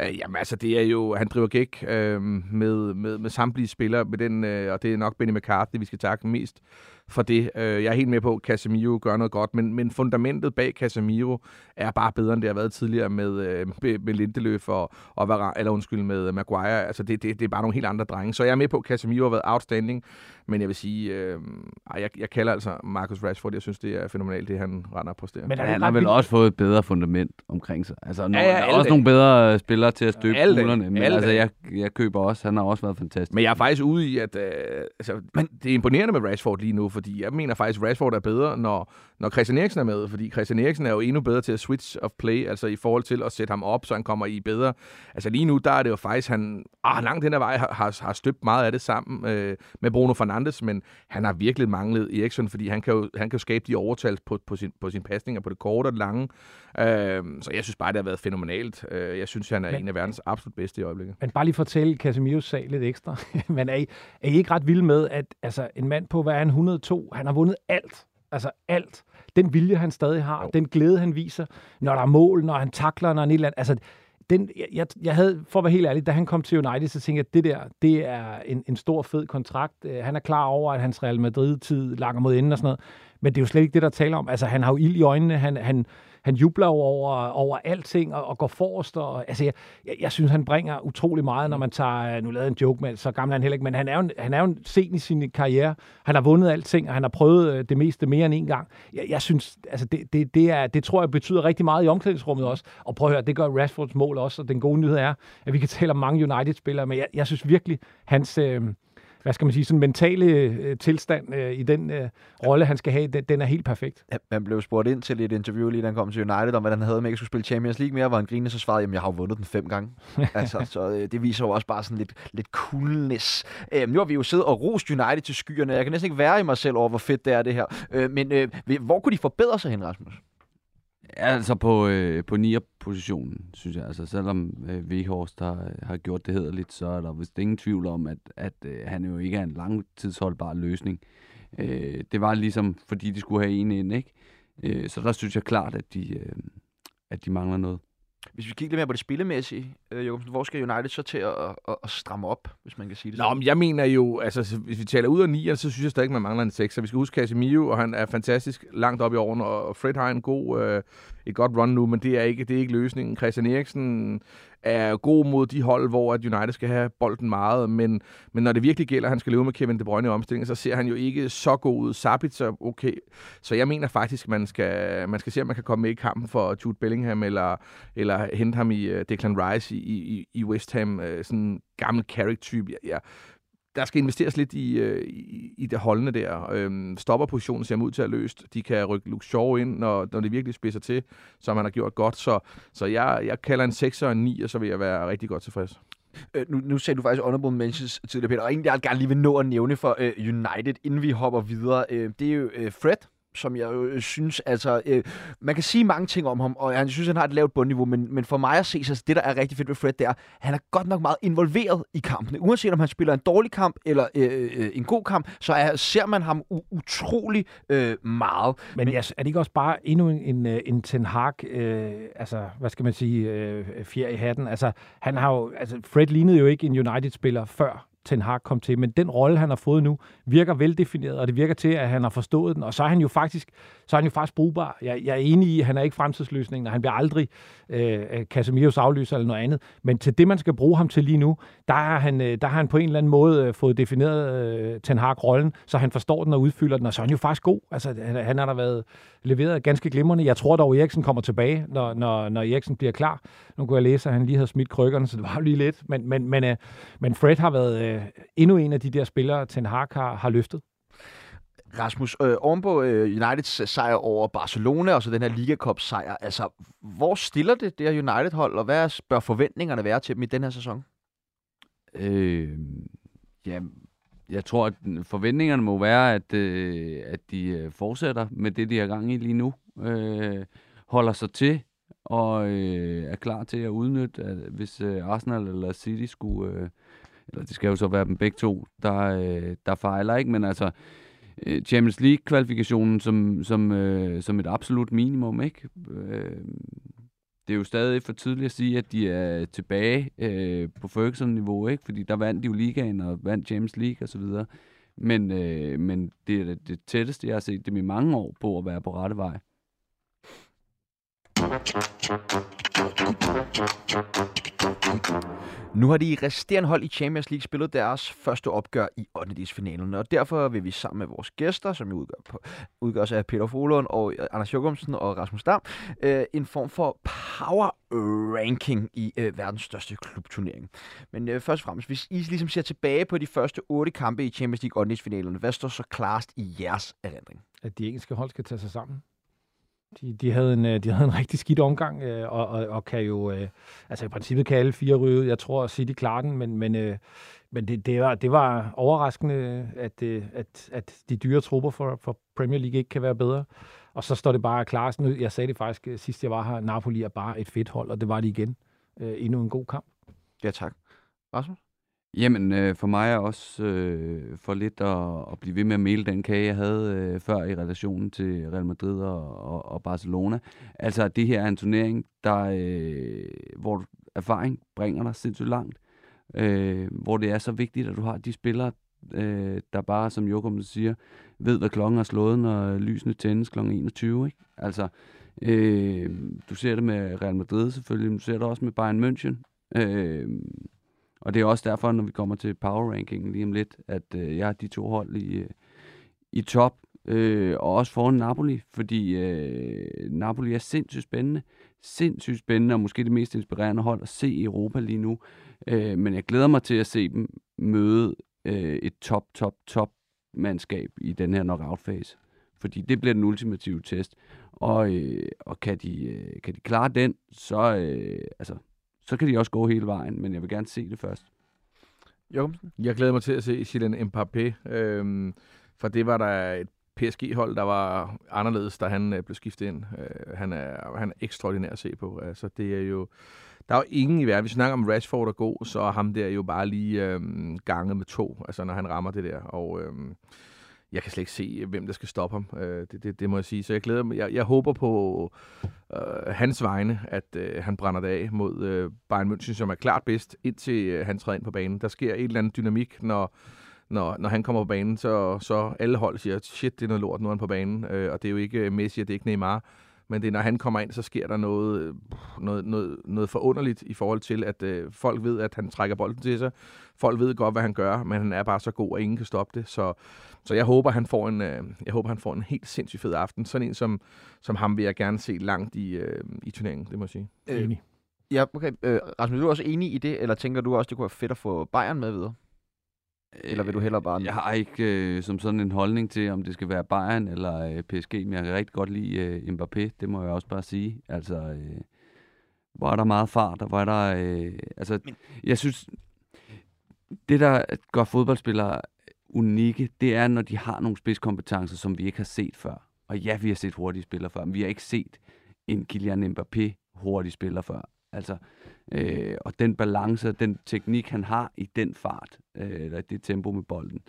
Uh, jamen altså, det er jo, han driver gæk uh, med, med, med samtlige spillere, med den, uh, og det er nok Benny McCarthy, vi skal takke mest for det. Uh, jeg er helt med på, at Casemiro gør noget godt, men, men fundamentet bag Casemiro er bare bedre, end det har været tidligere med, uh, med, med Lindeløf og, og Varane, eller undskyld, med Maguire. Altså, det, det, det er bare nogle helt andre drenge. Så jeg er med på, at Casemiro har været outstanding, men jeg vil sige, uh, jeg, jeg kalder altså Marcus Rashford, jeg synes, det er fænomenalt, det han render på der. Men han har vel også fået et bedre fundament omkring sig. Altså, når, ja, ja, der er også nogle bedre spillere til at støbe kuglerne, men altså, jeg, jeg køber også, han har også været fantastisk. Men jeg er faktisk ude i, at uh, altså, men det er imponerende med Rashford lige nu, fordi jeg mener faktisk, Rashford er bedre, når, når Christian Eriksen er med, fordi Christian Eriksen er jo endnu bedre til at switch of play, altså i forhold til at sætte ham op, så han kommer i bedre. Altså lige nu, der er det jo faktisk, han ah, langt den ad vej har, har, støbt meget af det sammen øh, med Bruno Fernandes, men han har virkelig manglet Eriksen, fordi han kan jo, han kan jo skabe de overtals på, på, sin, på sin pasninger, på det korte og det lange. Øh, så jeg synes bare, det har været fænomenalt. Øh, jeg synes, han er men, en af verdens absolut bedste i øjeblikket. Men bare lige fortælle Casemiros sag lidt ekstra. men er I, er I ikke ret vilde med, at altså, en mand på, hvad er han, 102, han har vundet alt. Altså alt. Den vilje, han stadig har, jo. den glæde, han viser, når der er mål, når han takler, når han et eller andet. Altså, den, jeg, jeg havde, for at være helt ærlig, da han kom til United, så tænkte jeg, at det der, det er en, en stor, fed kontrakt. Han er klar over, at hans Real Madrid-tid langer mod enden og sådan noget. Men det er jo slet ikke det, der taler om. Altså, han har jo ild i øjnene. Han, han, han jubler over, over alting og, og går forrest. Og, altså, jeg, jeg, jeg, synes, han bringer utrolig meget, når man tager... Nu lavede en joke med, så gammel han heller ikke, men han er jo, han er jo sen i sin karriere. Han har vundet alting, og han har prøvet det meste mere end en gang. Jeg, jeg synes, altså, det, det, det, er, det tror jeg betyder rigtig meget i omklædningsrummet også. Og prøv at høre, det gør Rashfords mål også, og den gode nyhed er, at vi kan tale om mange United-spillere, men jeg, jeg synes virkelig, hans... Øh, hvad skal man sige, sådan mentale øh, tilstand øh, i den øh, rolle, han skal have, den, den er helt perfekt. Ja, man blev spurgt ind til et interview, lige da han kom til United, om hvordan han havde med at skulle spille Champions League mere, hvor han grinede, så svarede, jamen jeg har jo vundet den fem gange. altså, så øh, det viser jo også bare sådan lidt, lidt coolness. Øh, nu har vi jo siddet og rost United til skyerne. Jeg kan næsten ikke være i mig selv over, hvor fedt det er det her. Øh, men øh, hvor kunne de forbedre sig hen, Rasmus? Ja, altså på, øh, på nier-positionen, synes jeg. Altså selvom øh, Weghorst har, har gjort det hederligt, så er der vist ingen tvivl om, at, at øh, han jo ikke er en langtidsholdbar løsning. Øh, det var ligesom, fordi de skulle have en ind, ikke? Øh, så der synes jeg klart, at de, øh, at de mangler noget. Hvis vi kigger lidt mere på det spillemæssige, øh, Jokobsen, hvor skal United så til at, at, at stramme op, hvis man kan sige det Nå, men jeg mener jo, altså hvis vi taler ud af 9, så synes jeg stadig, man mangler en 6. Så vi skal huske Casemiro, og han er fantastisk langt op i årene, og Fred har en god, øh, et godt run nu, men det er ikke, det er ikke løsningen. Christian Eriksen er god mod de hold, hvor at United skal have bolden meget, men, men når det virkelig gælder, at han skal leve med Kevin De Bruyne i omstillingen, så ser han jo ikke så god ud. så okay. Så jeg mener faktisk, man skal, man skal se, om man kan komme med i kampen for Jude Bellingham, eller, eller hente ham i øh, Declan Rice i, i, i West Ham, øh, sådan en gammel Carrick-type. Jeg, ja der skal investeres lidt i, øh, i, i det holdende der. Øhm, stopperpositionen ser ud til at løst. De kan rykke Luke Shaw ind, når, når det virkelig spidser til, som han har gjort godt. Så, så jeg, jeg kalder en 6 og en 9, og så vil jeg være rigtig godt tilfreds. Øh, nu, nu sagde du faktisk honorable mentions tidligere, Peter, og egentlig jeg gerne lige vil nå at nævne for øh, United, inden vi hopper videre. Øh, det er jo øh, Fred, som jeg øh, synes, altså, øh, man kan sige mange ting om ham, og jeg synes, han har et lavt bundniveau, men, men for mig at se, så det, der er rigtig fedt ved Fred, det er, han er godt nok meget involveret i kampene. Uanset om han spiller en dårlig kamp eller øh, øh, en god kamp, så er, ser man ham u- utrolig øh, meget. Men, men er det ikke også bare endnu en, en, øh, en Ten Hag, øh, altså, hvad skal man sige, øh, fjer i hatten? Altså, han har jo, altså, Fred lignede jo ikke en United-spiller før Ten Hag kom til, men den rolle, han har fået nu, virker veldefineret, og det virker til, at han har forstået den, og så er han jo faktisk, så er han jo faktisk brugbar. Jeg, jeg er enig i, at han er ikke fremtidsløsningen, og han bliver aldrig øh, øh Casemiros afløser eller noget andet, men til det, man skal bruge ham til lige nu, der har han, øh, der har han på en eller anden måde øh, fået defineret øh, Ten Hag-rollen, så han forstår den og udfylder den, og så er han jo faktisk god. Altså, han, han har da været leveret ganske glimrende. Jeg tror dog, Eriksen kommer tilbage, når, når, når Eriksen bliver klar. Nu kunne jeg læse, at han lige havde smidt krykkerne, så det var jo lige lidt, men, men, men, øh, men Fred har været øh, endnu en af de der spillere, Ten Hag har, har løftet. Rasmus, øh, ovenpå øh, Uniteds sejr over Barcelona, og så den her Liga Cup sejr, altså, hvor stiller det det her United-hold, og hvad bør forventningerne være til dem i den her sæson? Øh, ja, jeg tror, at forventningerne må være, at, øh, at de øh, fortsætter med det, de har gang i lige nu. Øh, holder sig til og øh, er klar til at udnytte, at hvis øh, Arsenal eller City skulle, øh, eller det skal jo så være dem begge to, der, øh, der fejler, ikke? Men altså, øh, Champions League-kvalifikationen som, som, øh, som et absolut minimum, ikke? Øh, det er jo stadig for tidligt at sige, at de er tilbage øh, på Ferguson-niveau, ikke? Fordi der vandt de jo ligaen og vandt Champions League og så videre. Men, øh, men det er det tætteste, jeg har set dem i mange år på at være på rette vej. Nu har de resterende hold i Champions League spillet deres første opgør i 8. finalen, og derfor vil vi sammen med vores gæster, som jo udgør på, udgøres af Peter Frohlund og øh, Anders Jokumsen og Rasmus Dam, øh, en form for power ranking i øh, verdens største klubturnering. Men øh, først og fremmest, hvis I ligesom ser tilbage på de første otte kampe i Champions League 8. finalen, hvad står så klarest i jeres erindring? At de engelske hold skal tage sig sammen. De, de, havde en, øh, de havde en rigtig skidt omgang, øh, og, og, og kan jo, øh, altså i princippet kan alle fire ryge Jeg tror, at City klarer den, men, men, øh, men det, det, var, det var overraskende, at, øh, at, at de dyre trupper for, for Premier League ikke kan være bedre. Og så står det bare klart. Jeg sagde det faktisk sidst, jeg var her. Napoli er bare et fedt hold, og det var det igen. endnu en god kamp. Ja, tak. Rasmus? Jamen, øh, for mig er også øh, for lidt at, at blive ved med at male den kage, jeg havde øh, før i relationen til Real Madrid og, og, og Barcelona. Altså, det her er en turnering, der, øh, hvor erfaring bringer dig sindssygt langt. Øh, hvor det er så vigtigt, at du har de spillere, øh, der bare, som Jokum siger, ved, hvad klokken er slået, når lysene tændes kl. 21. Ikke? Altså, Øh, du ser det med Real Madrid selvfølgelig, men du ser det også med Bayern München. Øh, og det er også derfor, når vi kommer til power rankingen lige om lidt, at øh, jeg har de to hold i, øh, i top, øh, og også foran Napoli, fordi øh, Napoli er sindssygt spændende. Sindssygt spændende, og måske det mest inspirerende hold at se i Europa lige nu. Øh, men jeg glæder mig til at se dem møde øh, et top, top, top mandskab i den her knockout-fase. Fordi det bliver den ultimative test. Og, øh, og kan, de, øh, kan de klare den, så, øh, altså, så kan de også gå hele vejen. Men jeg vil gerne se det først. Jørgensen? Jeg glæder mig til at se Kylian Mbappé, øhm, for det var der et PSG-hold, der var anderledes, da han øh, blev skiftet ind. Øh, han, er, han er ekstraordinær at se på. Altså, det er jo, der er jo ingen i verden. Vi snakker om Rashford og god, så er ham der jo bare lige øhm, ganget med to, altså når han rammer det der. Og øhm, jeg kan slet ikke se, øh, hvem der skal stoppe ham. Øh, det, det, det må jeg sige. Så jeg glæder mig. Jeg, jeg håber på øh, hans vegne, at øh, han brænder det af mod øh, Bayern München, som er klart bedst, indtil øh, han træder ind på banen. Der sker et eller andet dynamik, når, når, når han kommer på banen, så, så alle hold siger, shit, det er noget lort, nu er han på banen. Øh, og det er jo ikke Messi, og det er ikke Neymar. Men det er, når han kommer ind, så sker der noget, øh, noget, noget, noget forunderligt i forhold til, at øh, folk ved, at han trækker bolden til sig. Folk ved godt, hvad han gør, men han er bare så god, at ingen kan stoppe det. Så, så jeg håber, han får en, øh, jeg håber, han får en helt sindssygt fed aften. Sådan en som, som ham vil jeg gerne se langt i, øh, i turneringen, det må jeg sige. Enig. Ja, okay. Øh, Rasmus, du er også enig i det, eller tænker du også, det kunne være fedt at få Bayern med videre? Eller vil du hellere bare... Jeg har ikke øh, som sådan en holdning til, om det skal være Bayern eller øh, PSG, men jeg kan rigtig godt lide øh, Mbappé, det må jeg også bare sige. Altså, øh, hvor er der meget fart, og hvor er der... Øh, altså, Men- jeg synes, det der gør fodboldspillere unikke, det er, når de har nogle spidskompetencer, som vi ikke har set før. Og ja, vi har set hurtige spillere før, men vi har ikke set en Kylian Mbappé hurtig spiller før. Altså, øh, og den balance, den teknik, han har i den fart, øh, eller det tempo med bolden.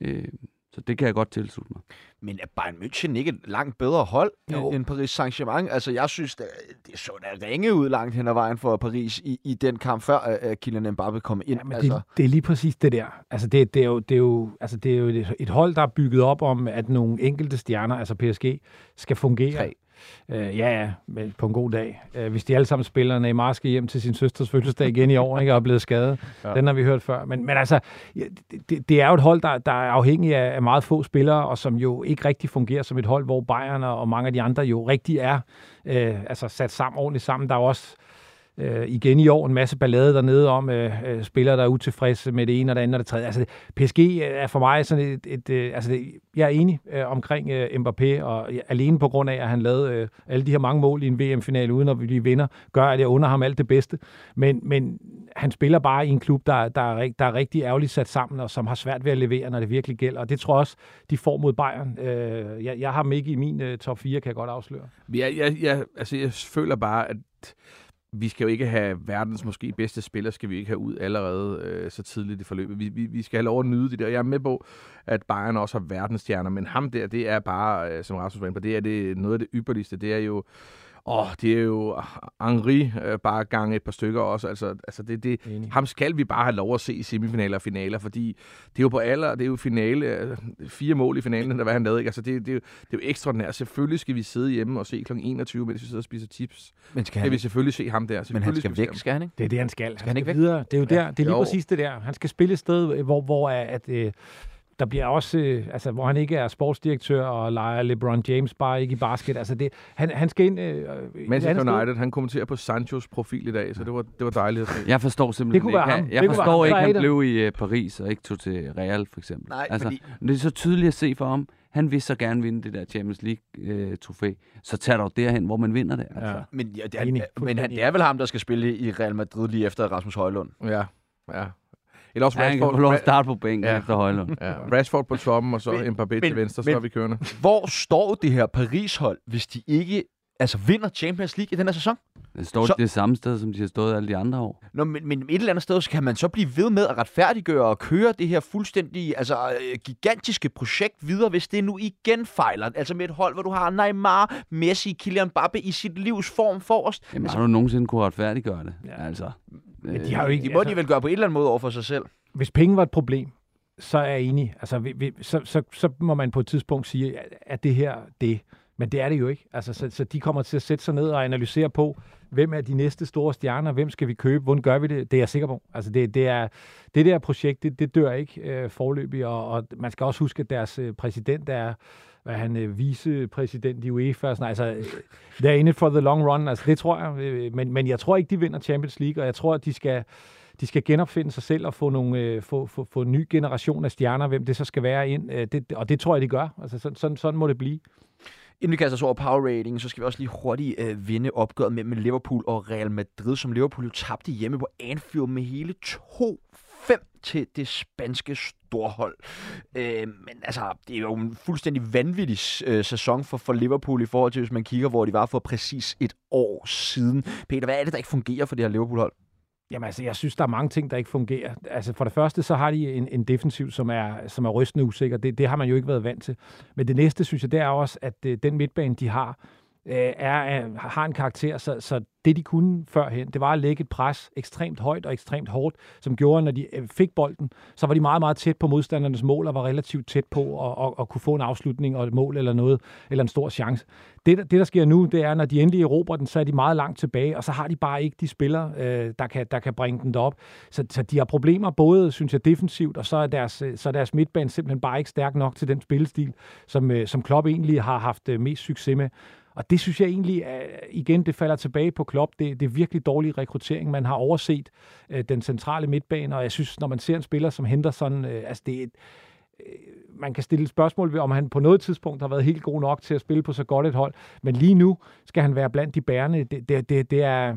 Øh, så det kan jeg godt tilslutte mig. Men er Bayern München ikke et langt bedre hold Jo. end Paris Saint-Germain? Altså, jeg synes, det, det så da ringe ud langt hen ad vejen for Paris i, i den kamp, før uh, Kylian Mbappé kom ind. Ja, men altså, det, det er lige præcis det der. Altså det, det, er jo, det, er jo, altså det er jo et, et hold, der er bygget op om, at nogle enkelte stjerner, altså PSG, skal fungere. Tre. Øh, ja, ja, men på en god dag. Øh, hvis de alle sammen spiller, Neymar skal hjem til sin søsters fødselsdag igen i år, ikke, og er blevet skadet. Ja. Den har vi hørt før. Men, men altså, det, det er jo et hold, der, der er afhængig af, af meget få spillere, og som jo ikke rigtig fungerer som et hold, hvor Bayern og, og mange af de andre jo rigtig er øh, altså sat sammen ordentligt sammen. Der er jo også øh, igen i år en masse ballade dernede om øh, øh, spillere, der er utilfredse med det ene og det andet og det tredje. Altså, PSG øh, er for mig sådan et... et et altså, det, jeg er enig øh, omkring øh, Mbappé, og jeg- alene på grund af, at han lavede øh, alle de her mange mål i en VM-finale, uden at vi vinder, gør, at jeg under ham alt det bedste. Men, men han spiller bare i en klub, der, der, er, der er rigtig ærgerligt sat sammen, og som har svært ved at levere, når det virkelig gælder. Og det tror jeg også, de får mod Bayern. Øh, jeg, jeg har dem ikke i min øh, top 4, kan jeg godt afsløre. Jeg, jeg, jeg, altså, jeg føler bare, at vi skal jo ikke have verdens måske bedste spiller, skal vi ikke have ud allerede øh, så tidligt i forløbet. Vi, vi, vi skal have lov at nyde det der. Jeg er med på, at Bayern også har verdensstjerner, men ham der, det er bare, øh, som Rasmus var inde på, det er det, noget af det ypperligste. Det er jo, åh, det er jo Henri øh, bare gange et par stykker også. Altså, altså det, det, Enig. ham skal vi bare have lov at se i semifinaler og finaler, fordi det er jo på alder, det er jo finale, øh, fire mål i finalen, eller hvad han lavede. Ikke? Altså, det, det, er jo- det er jo ekstraordinært. Selvfølgelig skal vi sidde hjemme og se kl. 21, mens vi sidder og spiser chips. men skal han, vi selvfølgelig se ham der. men han skal væk, skal han ikke? Det er det, han skal. Skal han ikke væk? videre. Det er jo der. Det er lige Jo. præcis det der. Han skal spille et sted, hvor, hvor er, at, øh, der bliver også, øh, altså, hvor han ikke er sportsdirektør og leger LeBron James bare ikke i basket. Altså, det, han, han skal ind... Øh, Manchester sted. United, han kommenterer på Sanchos profil i dag, så det var, det var dejligt at se. Jeg forstår Det simpelthen kunne ikke, være han, ham. jeg Det være forstår ham. ikke, er han blev i øh, Paris og ikke tog til Real, for eksempel. Nej, altså, fordi- Det er så tydeligt at se for ham. Han vil så gerne vinde det der Champions League-trofæ. så tag dog derhen, hvor man vinder det. Altså. Ja. Men, ja, det er, Enig. men han, det er vel ham, der skal spille i Real Madrid lige efter Rasmus Højlund. Ja, ja. Eller også Ja, han kan få Rashford, starte på bænken Ja. efter Højlund. ja, Rashford på toppen, og så Men- Mbappé men- til venstre, så men- er vi kørende. Hvor står det her Paris-hold, hvis de ikke altså, vinder Champions League i den her sæson? Det står Så- så... det samme sted, som de har stået alle de andre år. Nå, men, men et eller andet sted, så kan man så blive ved med at retfærdiggøre og køre det her fuldstændig altså, øh, gigantiske projekt videre, hvis det nu igen fejler. Altså med et hold, hvor du har Neymar, Messi, Kylian Mbappe i sit livs form forrest. Jamen, Altså, har du nogensinde kunne retfærdiggøre det? Ja. Altså, Men de har jo ikke... det må de vel gøre på en eller anden måde over for sig selv. hvis penge var et problem, så er jeg enig. Altså, vi, vi, så, så, så må man på et tidspunkt sige, at det her det. Men det er det jo ikke. Altså, så, så de kommer til at sætte sig ned og analysere på, hvem er de næste store stjerner, hvem skal vi købe, hvordan gør vi det? Det er jeg sikker på. Altså, det, det, er, det der projekt, det, det dør ikke øh, forløbig, og, og man skal også huske, at deres øh, præsident er hvad han øh, vicepræsident i UEFA. Sådan, altså, øh, they're in it for the long run. Altså, det tror jeg. Øh, øh, men, men jeg tror ikke, de vinder Champions League, og jeg tror, at de skal, de skal genopfinde sig selv og få, nogle, øh, få, få, få en ny generation af stjerner, hvem det så skal være ind. Øh, det, og det tror jeg, de gør. Altså, sådan, sådan, sådan må det blive. Inden vi kaster os over power rating, så skal vi også lige hurtigt øh, vinde opgøret mellem Liverpool og Real Madrid, som Liverpool jo tabte hjemme på Anfield med hele 2-5 til det spanske storhold. Øh, men altså, det er jo en fuldstændig vanvittig øh, sæson for, for Liverpool i forhold til, hvis man kigger, hvor de var for præcis et år siden. Peter, hvad er det, der ikke fungerer for det her Liverpool-hold? Jamen altså, jeg synes, der er mange ting, der ikke fungerer. Altså for det første, så har de en, en defensiv, som er, som er rystende usikker. Det, det har man jo ikke været vant til. Men det næste, synes jeg, det er også, at øh, den midtbane, de har, Øh, er, har en karakter, så, så det de kunne førhen, det var at lægge et pres ekstremt højt og ekstremt hårdt, som gjorde, når de øh, fik bolden, så var de meget, meget tæt på modstandernes mål og var relativt tæt på at, at, at kunne få en afslutning og et mål eller noget, eller en stor chance. Det, det der sker nu, det er, når de endelig erobrer den, så er de meget langt tilbage, og så har de bare ikke de spillere, øh, der, kan, der kan bringe den derop. Så, så de har problemer både, synes jeg, defensivt, og så er deres, øh, så er deres midtbane simpelthen bare ikke stærk nok til den spillestil, som, som Klopp egentlig har haft mest succes med. Og det synes jeg egentlig, er, igen, det falder tilbage på Klopp. Det, det er virkelig dårlig rekruttering. Man har overset øh, den centrale midtbane, og jeg synes, når man ser en spiller som Henderson, øh, altså det er et, øh, man kan stille spørgsmål ved, om han på noget tidspunkt har været helt god nok til at spille på så godt et hold. Men lige nu skal han være blandt de bærende. Det, det, det, det er,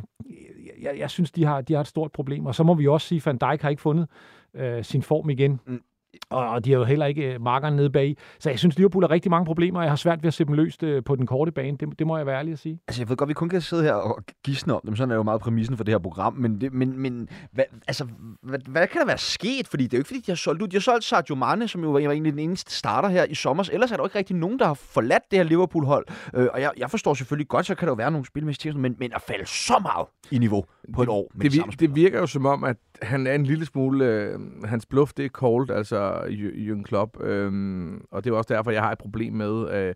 jeg, jeg synes, de har, de har et stort problem. Og så må vi også sige, at Van Dijk har ikke fundet øh, sin form igen. Mm. Og, og de har jo heller ikke øh, markerne nede bag. Så jeg synes, Liverpool har rigtig mange problemer, og jeg har svært ved at se dem løst øh, på den korte bane. Det, det må jeg være ærlig at sige. Altså, jeg ved godt, vi kun kan sidde her og gisne om dem. Sådan er jo meget præmissen for det her program. Men, det, men, men hvad, altså, hvad, hvad, kan der være sket? Fordi det er jo ikke, fordi de har solgt ud. De har solgt Sadio Mane, som jo var egentlig den eneste starter her i sommer. Ellers er der jo ikke rigtig nogen, der har forladt det her Liverpool-hold. Øh, og jeg, jeg forstår selvfølgelig godt, så kan der jo være nogle spilmæssige men, men at falde så meget i niveau på et år. Med det, det, det virker jo som om, at han er en lille smule... Øh, hans bluff, det er cold, altså Jürgen Klopp. Øhm, og det er også derfor, jeg har et problem med... Øh,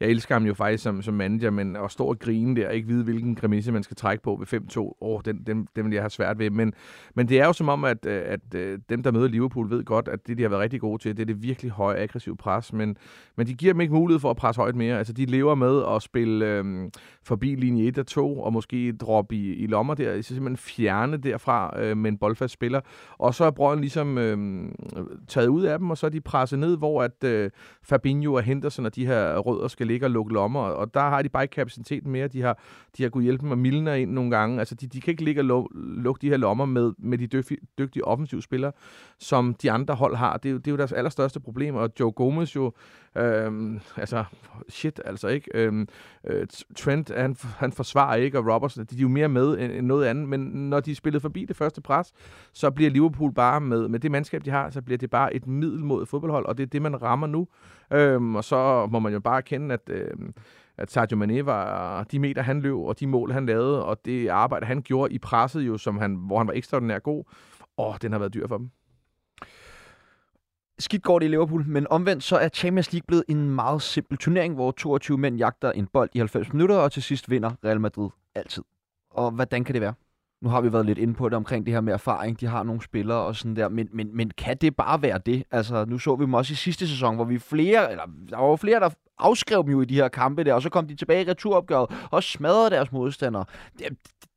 jeg elsker ham jo faktisk som, som manager, men at stå og grine der, og ikke vide, hvilken præmisse man skal trække på ved 5-2, åh, den, den, den vil jeg have svært ved. Men, men det er jo som om, at, øh, at, at dem, der møder Liverpool, ved godt, at det, de har været rigtig gode til, det er det virkelig høje, aggressive pres, men, men de giver dem ikke mulighed for at presse højt mere. Altså, de lever med at spille øhm, forbi linje 1 og 2, og måske droppe i, i lommer der, så simpelthen fjerne derfra øh, med en boldfast spiller. Og så er Brønden ligesom øh, taget ud af dem, og så er de presset ned, hvor at øh, Fabinho og Henderson og de her rødder skal ligge og lukke lommer, og der har de bare ikke kapaciteten mere. De har, de har kunnet hjælpe med Milner ind nogle gange. Altså, de, de kan ikke ligge og lukke de her lommer med, med de dygtige, dygtige offensive spillere, som de andre hold har. Det er, det er jo deres allerstørste problem, og Joe Gomez jo, øhm, altså, shit, altså ikke. Øhm, øh, Trent, han, han forsvarer ikke, og Robertson, de er jo mere med end, end noget andet, men når de er spillet forbi det første pres, så bliver Liverpool bare med, med det mandskab, de har, så bliver det bare et middelmodigt fodboldhold, og det er det, man rammer nu. Øhm, og så må man jo bare erkende, at, øh, at Sergio Mane var de meter, han løb, og de mål, han lavede, og det arbejde, han gjorde i presset, jo, som han, hvor han var ekstraordinært god, åh, den har været dyr for dem. Skidt går det i Liverpool, men omvendt så er Champions League blevet en meget simpel turnering, hvor 22 mænd jagter en bold i 90 minutter, og til sidst vinder Real Madrid altid. Og hvordan kan det være? Nu har vi været lidt inde på det omkring det her med erfaring. De har nogle spillere og sådan der. Men, men, men kan det bare være det? Altså, nu så vi dem også i sidste sæson, hvor vi flere, eller der var flere, der afskrev dem jo i de her kampe der, og så kom de tilbage i returopgøret og smadrede deres modstandere. Det,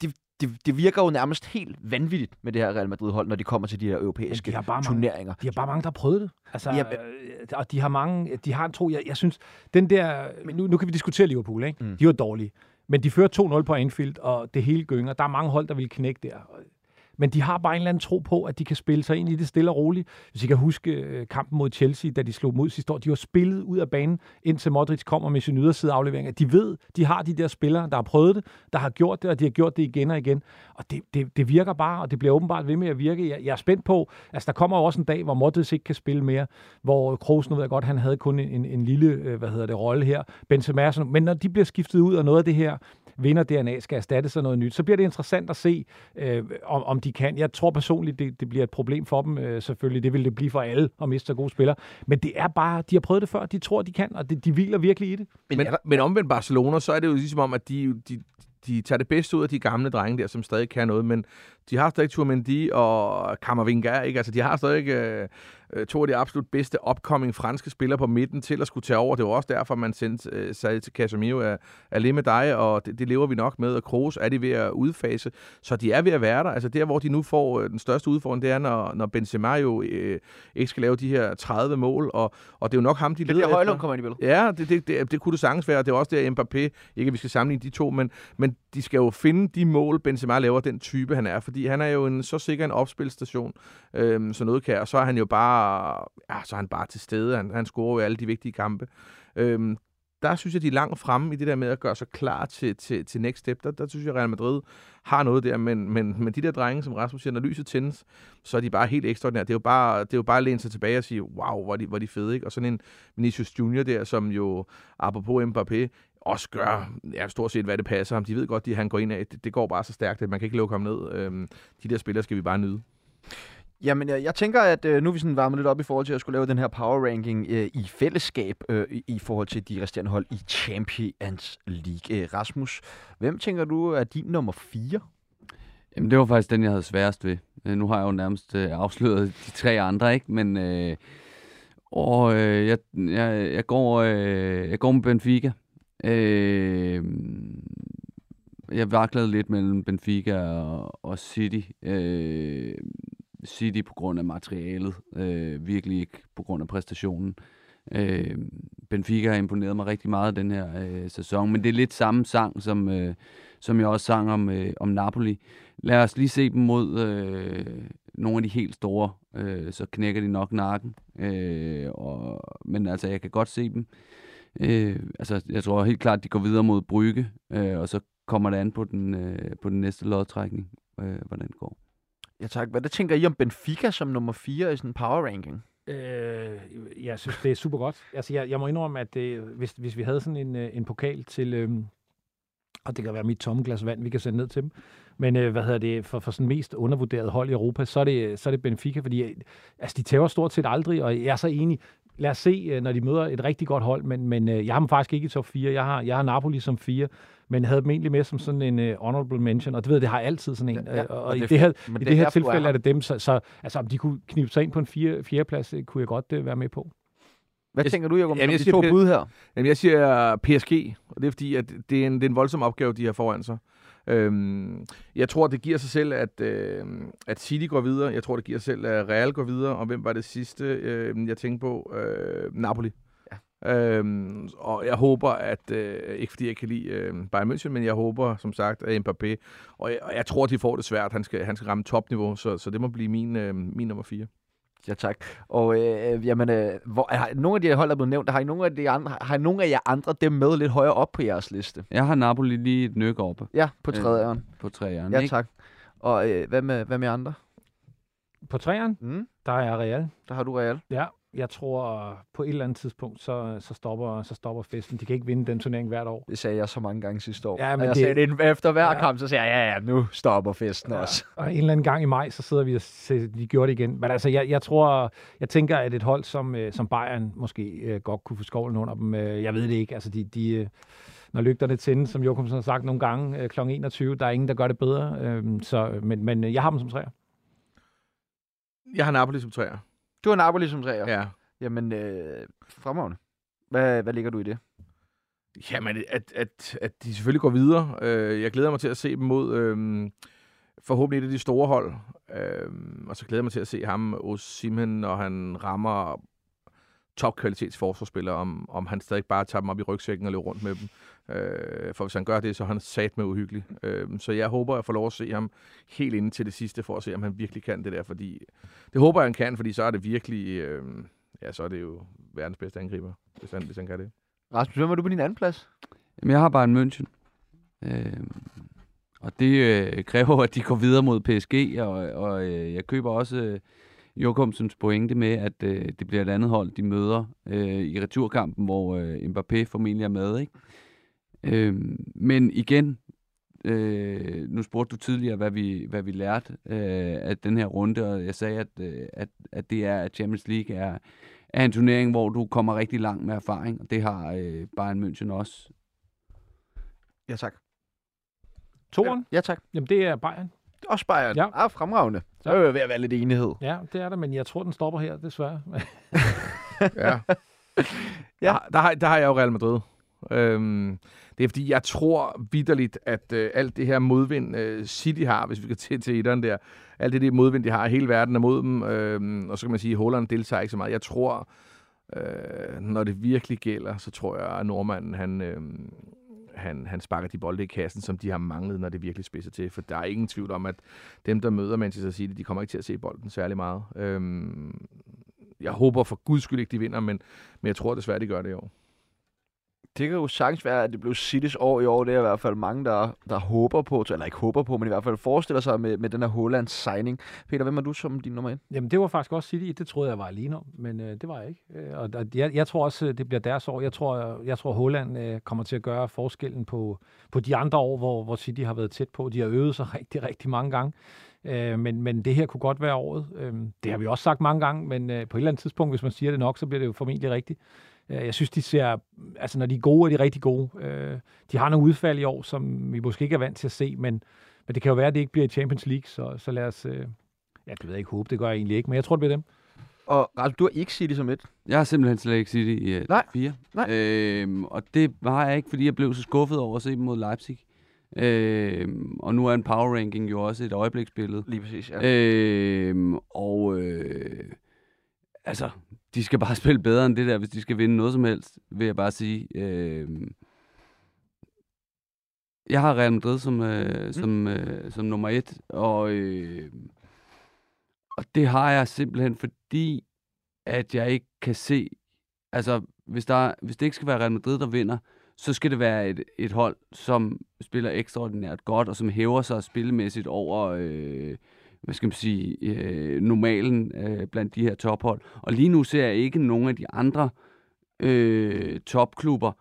det, det, det virker jo nærmest helt vanvittigt med det her Real Madrid-hold, når de kommer til de her europæiske de bare turneringer. Mange, de har bare mange, der har prøvet det. Altså, ja, øh, og de har mange, de har en tro, jeg, jeg synes, den der, nu, nu kan vi diskutere Liverpool, ikke? Mm. De var dårlige. Men de fører 2-0 på Anfield, og det hele gynger. Der er mange hold, der vil knække der. Men de har bare en eller anden tro på, at de kan spille sig ind i det stille og roligt. Hvis I kan huske øh, kampen mod Chelsea, da de slog mod sidste år, de var spillet ud af banen, indtil Modric kommer med sin yderside aflevering. De ved, de har de der spillere, der har prøvet det, der har gjort det, og de har gjort det igen og igen. Og det, det, det virker bare, og det bliver åbenbart ved med at virke. Jeg, jeg er spændt på, altså der kommer jo også en dag, hvor Modric ikke kan spille mere, hvor Kroos, nu ved jeg godt, han havde kun en, en lille, øh, hvad hedder det, rolle her, Benzema, men når de bliver skiftet ud, og noget af det her vinder DNA skal erstatte sig noget nyt, så bliver det interessant at se, øh, om, om de de kan. Jeg tror personligt, det, det bliver et problem for dem, øh, selvfølgelig. Det vil det blive for alle at miste så gode spillere. Men det er bare, de har prøvet det før, de tror, de kan, og de, de hviler virkelig i det. Men, men, men omvendt Barcelona, så er det jo ligesom om, at de, de, de tager det bedste ud af de gamle drenge der, som stadig kan noget, men de har stadig Tourmendi og Kammervinger, ikke? Altså, de har stadig øh, øh, to af de absolut bedste upcoming franske spillere på midten til at skulle tage over. Det var også derfor, man sendte øh, sig til Casemiro af, af med dig, og det, det, lever vi nok med. Og Kroos er de ved at udfase, så de er ved at være der. Altså der, hvor de nu får øh, den største udfordring, det er, når, når Benzema jo øh, ikke skal lave de her 30 mål, og, og det er jo nok ham, de det leder efter. Højlund kommer i billedet. Ja, det, det, det, det kunne det sagtens være, det er også der Mbappé, ikke at vi skal sammenligne de to, men, men de skal jo finde de mål, Benzema laver, den type han er, fordi han er jo en så sikker en opspilstation, øh, så noget kan, og så er han jo bare, ja, så er han bare til stede, han, han scorer jo alle de vigtige kampe. Øhm, der synes jeg, de er langt fremme i det der med at gøre sig klar til, til, til next step. Der, der synes jeg, Real Madrid har noget der, men, men, men de der drenge, som Rasmus siger, når lyset tændes, så er de bare helt ekstraordinære. Det er jo bare, det er jo bare at læne sig tilbage og sige, wow, hvor er de, hvor er de fede, ikke? Og sådan en Vinicius Junior der, som jo, apropos Mbappé, også gør ja, stort set, hvad det passer ham. De ved godt, at han går ind af. Det, det går bare så stærkt, at man kan ikke lukke ham ned. Øhm, de der spillere skal vi bare nyde. Jamen, jeg, jeg tænker, at øh, nu er vi sådan varmet lidt op i forhold til at skulle lave den her power ranking øh, i fællesskab øh, i, i forhold til de resterende hold i Champions League. Øh, Rasmus, hvem tænker du er din nummer 4? Jamen, det var faktisk den, jeg havde sværest ved. Øh, nu har jeg jo nærmest øh, afsløret de tre andre, ikke? Men øh, og, øh, jeg, jeg, jeg, går, øh, jeg går med Benfica. Øh, jeg vaklede lidt mellem Benfica og, og City. Øh, City på grund af materialet, øh, virkelig ikke på grund af præstationen. Øh, Benfica har imponeret mig rigtig meget den her øh, sæson, men det er lidt samme sang, som, øh, som jeg også sang om, øh, om Napoli. Lad os lige se dem mod øh, nogle af de helt store, øh, så knækker de nok nakken. Øh, og, men altså, jeg kan godt se dem Øh, altså, jeg tror helt klart, de går videre mod Brygge, øh, og så kommer det an på den, øh, på den næste lodtrækning, øh, hvordan det går. Ja tak. Hvad det tænker I om Benfica som nummer 4 i sådan en power ranking? Øh, jeg synes, det er super godt. Altså, jeg, jeg må indrømme, at det, hvis, hvis vi havde sådan en, øh, en pokal til, øh, og det kan være mit tomme glas vand, vi kan sende ned til dem, men øh, hvad hedder det, for, for sådan mest undervurderet hold i Europa, så er det, så er det Benfica, fordi øh, altså, de tæver stort set aldrig, og jeg er så enig, lad os se, øh, når de møder et rigtig godt hold, men, men jeg har dem faktisk ikke i top 4. Jeg har, jeg har Napoli som 4, men jeg havde dem egentlig med som sådan en uh, honorable mention, og det ved det har altid sådan en. Ja, og, og, i det, her, i det, det her tilfælde er, er det dem, så, så altså, om de kunne knibe sig ind på en fire, fjerdeplads, kunne jeg godt uh, være med på. Hvad jeg, tænker du, Jacob, jamen, jeg de to bud her? Jamen, jeg siger PSG, og det er fordi, at det er en, det er en voldsom opgave, de har foran sig. Øhm, jeg tror, det giver sig selv, at, øh, at City går videre. Jeg tror, det giver sig selv, at Real går videre. Og hvem var det sidste, øh, jeg tænkte på? Øh, Napoli. Øhm, og jeg håber, at, øh, ikke fordi jeg kan lide øh, Bayern München, men jeg håber, som sagt, at Mbappé, og jeg, og jeg tror, de får det svært. Han skal, han skal ramme topniveau, så, så det må blive min, øh, min nummer 4. Ja, tak. Og øh, jamen, øh, hvor, har, nogle af de hold, der er blevet nævnt, har I nogle af, de andre, har I nogle af jer andre dem med lidt højere op på jeres liste? Jeg har Napoli lige et nyk oppe. Ja, på tredje øh, På tredje Ja, ikke? tak. Og øh, hvad, med, hvad med andre? På træerne, mm. der er Real. Der har du Real. Ja, jeg tror på et eller andet tidspunkt, så, så, stopper, så stopper festen. De kan ikke vinde den turnering hvert år. Det sagde jeg så mange gange sidste år. Ja, men jeg det, sagde det efter hver ja. kamp, så sagde jeg, ja, ja, nu stopper festen ja. også. Og en eller anden gang i maj, så sidder vi og siger, de gjorde det igen. Men altså, jeg, jeg tror, jeg tænker, at et hold som, øh, som Bayern måske uh, godt kunne få skovlen under dem. Uh, jeg ved det ikke. Altså, de, de, når lygterne tændes, som Jokumsen har sagt nogle gange, kl. 21, der er ingen, der gør det bedre. Uh, så, men, men jeg har dem som træer. Jeg har Napoli som træer. Du har Napoli som træer? Ja. Jamen, øh, fremragende. Hvad, hvad ligger du i det? Jamen, at, at, at de selvfølgelig går videre. Øh, jeg glæder mig til at se dem mod øh, forhåbentlig et af de store hold. Øh, og så glæder jeg mig til at se ham, Osimhen, når han rammer topkvalitets forsvarsspiller, om, om han stadig bare tager dem op i rygsækken og løber rundt med dem. Øh, for hvis han gør det, så er han sat med uhyggelig. Øh, så jeg håber, at jeg får lov at se ham helt ind til det sidste, for at se, om han virkelig kan det der. Fordi, det håber jeg, han kan, fordi så er det virkelig... Øh, ja, så er det jo verdens bedste angriber, hvis han, hvis han kan det. Rasmus, hvem er du på din anden plads? Jamen, jeg har bare en München. Øh, og det øh, kræver, at de går videre mod PSG, og, og øh, jeg køber også øh, Jokumsens pointe med, at øh, det bliver et andet hold, de møder øh, i returkampen, hvor øh, Mbappé formentlig er med. Ikke? Øh, men igen, Øh, nu spurgte du tidligere, hvad vi, hvad vi lærte øh, af den her runde, og jeg sagde, at, øh, at, at det er, at Champions League er, er en turnering, hvor du kommer rigtig langt med erfaring, og det har øh, Bayern München også. Ja, tak. Toren? Ja, tak. Jamen, det er Bayern. Også Bayern. Ja. Ah, fremragende. Så er jo ved at være lidt enighed. Ja, det er der, men jeg tror, den stopper her, desværre. Ja. Ja. Der, der, har, der har jeg jo Real Madrid. Øhm, det er fordi, jeg tror vidderligt, at øh, alt det her modvind, øh, City har, hvis vi skal til, til etteren der, alt det, det modvind, de har, hele verden er mod dem, øh, og så kan man sige, at Holland deltager ikke så meget. Jeg tror, øh, når det virkelig gælder, så tror jeg, at nordmanden, han, øh, han, han sparker de bolde i kassen, som de har manglet, når det virkelig spidser til. For der er ingen tvivl om, at dem, der møder Manchester City, de kommer ikke til at se bolden særlig meget. Øhm, jeg håber for guds skyld ikke, de vinder, men, men jeg tror desværre, de gør det i år. Det kan jo sagtens være, at det blev Citys år i år. Det er i hvert fald mange, der, der håber på, eller ikke håber på, men i hvert fald forestiller sig med, med den her Hollands signing. Peter, hvem er du som din nummer 1? Jamen, det var faktisk også City. Det troede jeg var alene om, men øh, det var jeg ikke. Øh, og jeg, jeg tror også, øh, det bliver deres år. Jeg tror, øh, jeg tror Holland øh, kommer til at gøre forskellen på, på de andre år, hvor, hvor City har været tæt på. De har øvet sig rigtig, rigtig mange gange. Øh, men, men det her kunne godt være året. Øh, det har vi også sagt mange gange, men øh, på et eller andet tidspunkt, hvis man siger det nok, så bliver det jo formentlig rigtigt. Øh, Jeg synes, de ser, altså når de er gode, er de rigtig gode. Øh, De har nogle udfald i år, som vi måske ikke er vant til at se, men, men det kan jo være, at det ikke bliver i Champions League, så, så lad os, øh, ja, det ved jeg ikke, håbe, det gør jeg egentlig ikke, men jeg tror, det bliver dem. Og Rasmus, du har ikke City som et. Jeg har simpelthen slet ikke City i uh, Nej. 4. Nej. Øhm, og det har jeg ikke, fordi jeg blev så skuffet over at se dem mod Leipzig. Øhm, og nu er en power ranking jo også et øjebliksbillede. Lige præcis, ja. Øhm, og øh, altså, de skal bare spille bedre end det der, hvis de skal vinde noget som helst, vil jeg bare sige. Øhm, jeg har Real Madrid som, øh, mm. som, øh, som nummer et, og, øh, og det har jeg simpelthen fordi, at jeg ikke kan se, altså hvis, der, hvis det ikke skal være Real Madrid, der vinder, så skal det være et, et hold, som spiller ekstraordinært godt, og som hæver sig spillemæssigt over, øh, hvad skal man sige, øh, normalen øh, blandt de her tophold. Og lige nu ser jeg ikke nogen af de andre øh, topklubber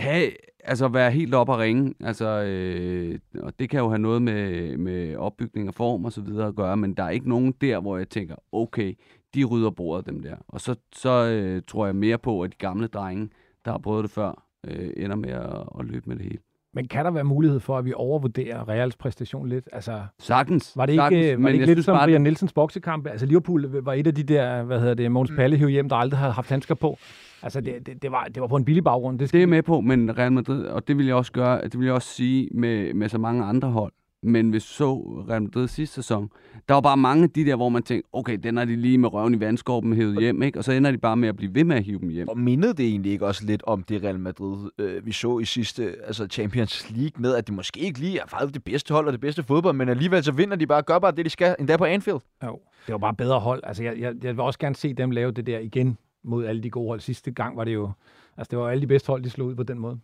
have, altså være helt op og ringe. Altså, øh, og det kan jo have noget med, med opbygning og form og så videre at gøre, men der er ikke nogen der, hvor jeg tænker, okay, de rydder bordet dem der. Og så, så øh, tror jeg mere på, at de gamle drenge, der har prøvet det før, øh, ender med at, at løbe med det hele. Men kan der være mulighed for, at vi overvurderer Reals præstation lidt? Altså, Sagtens. var det ikke, sagtens, var det ikke lidt som bare, Brian Nielsens boksekampe? Altså, Liverpool var et af de der, hvad hedder det, Måns Palle hjem, der aldrig havde haft handsker på. Altså, det, det, det, var, det var på en billig baggrund. Det, Det er skal, med på, men Real Madrid, og det vil jeg også gøre, det vil jeg også sige med, med så mange andre hold. Men hvis du så Real Madrid sidste sæson, der var bare mange af de der, hvor man tænkte, okay, den er de lige med røven i vandskorben hævet hjem, ikke? Og så ender de bare med at blive ved med at hive dem hjem. Og mindede det egentlig ikke også lidt om det Real Madrid, øh, vi så i sidste altså Champions League, med at det måske ikke lige er faktisk det bedste hold og det bedste fodbold, men alligevel så vinder de bare, gør bare det, de skal, endda på Anfield. jo, det var bare bedre hold. Altså, jeg, jeg, jeg vil også gerne se dem lave det der igen mod alle de gode hold. Sidste gang var det jo, altså det var alle de bedste hold, de slog ud på den måde.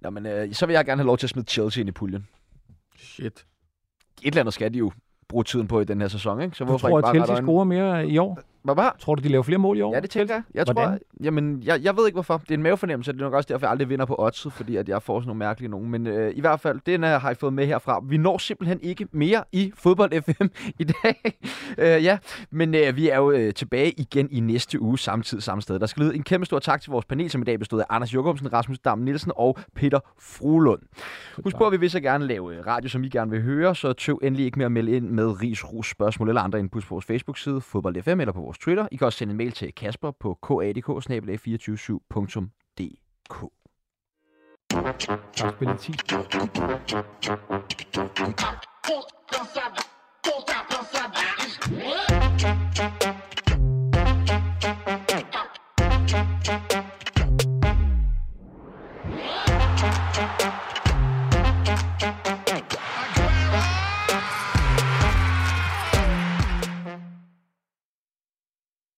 Nå, men øh, så vil jeg gerne have lov til at smide Chelsea ind i puljen. Shit. Et eller andet skal de jo bruge tiden på i den her sæson, ikke? Så hvorfor tror, ikke at bare Chelsea rette øjnene? scorer mere i år? Hvad var? Tror du, de laver flere mål i år? Ja, det tænker jeg. Jeg Hvordan? tror, jamen, jeg, jeg ved ikke hvorfor. Det er en mavefornemmelse, det er nok også derfor, jeg aldrig vinder på oddset, fordi at jeg får sådan nogle mærkelige nogen. Men øh, i hvert fald, den her har jeg fået med herfra. Vi når simpelthen ikke mere i fodbold FM i dag. øh, ja, men øh, vi er jo øh, tilbage igen i næste uge, samtidig samme sted. Der skal lyde en kæmpe stor tak til vores panel, som i dag bestod af Anders Jokumsen, Rasmus Dam Nielsen og Peter Frulund. Husk på, at vi vil så gerne lave øh, radio, som I gerne vil høre, så tøv endelig ikke med at melde ind med ris, ros, spørgsmål eller andre inputs på vores Facebook-side, Fodbold FM eller på vores vores Twitter. I kan også sende en mail til Kasper på kadk 247dk Tak for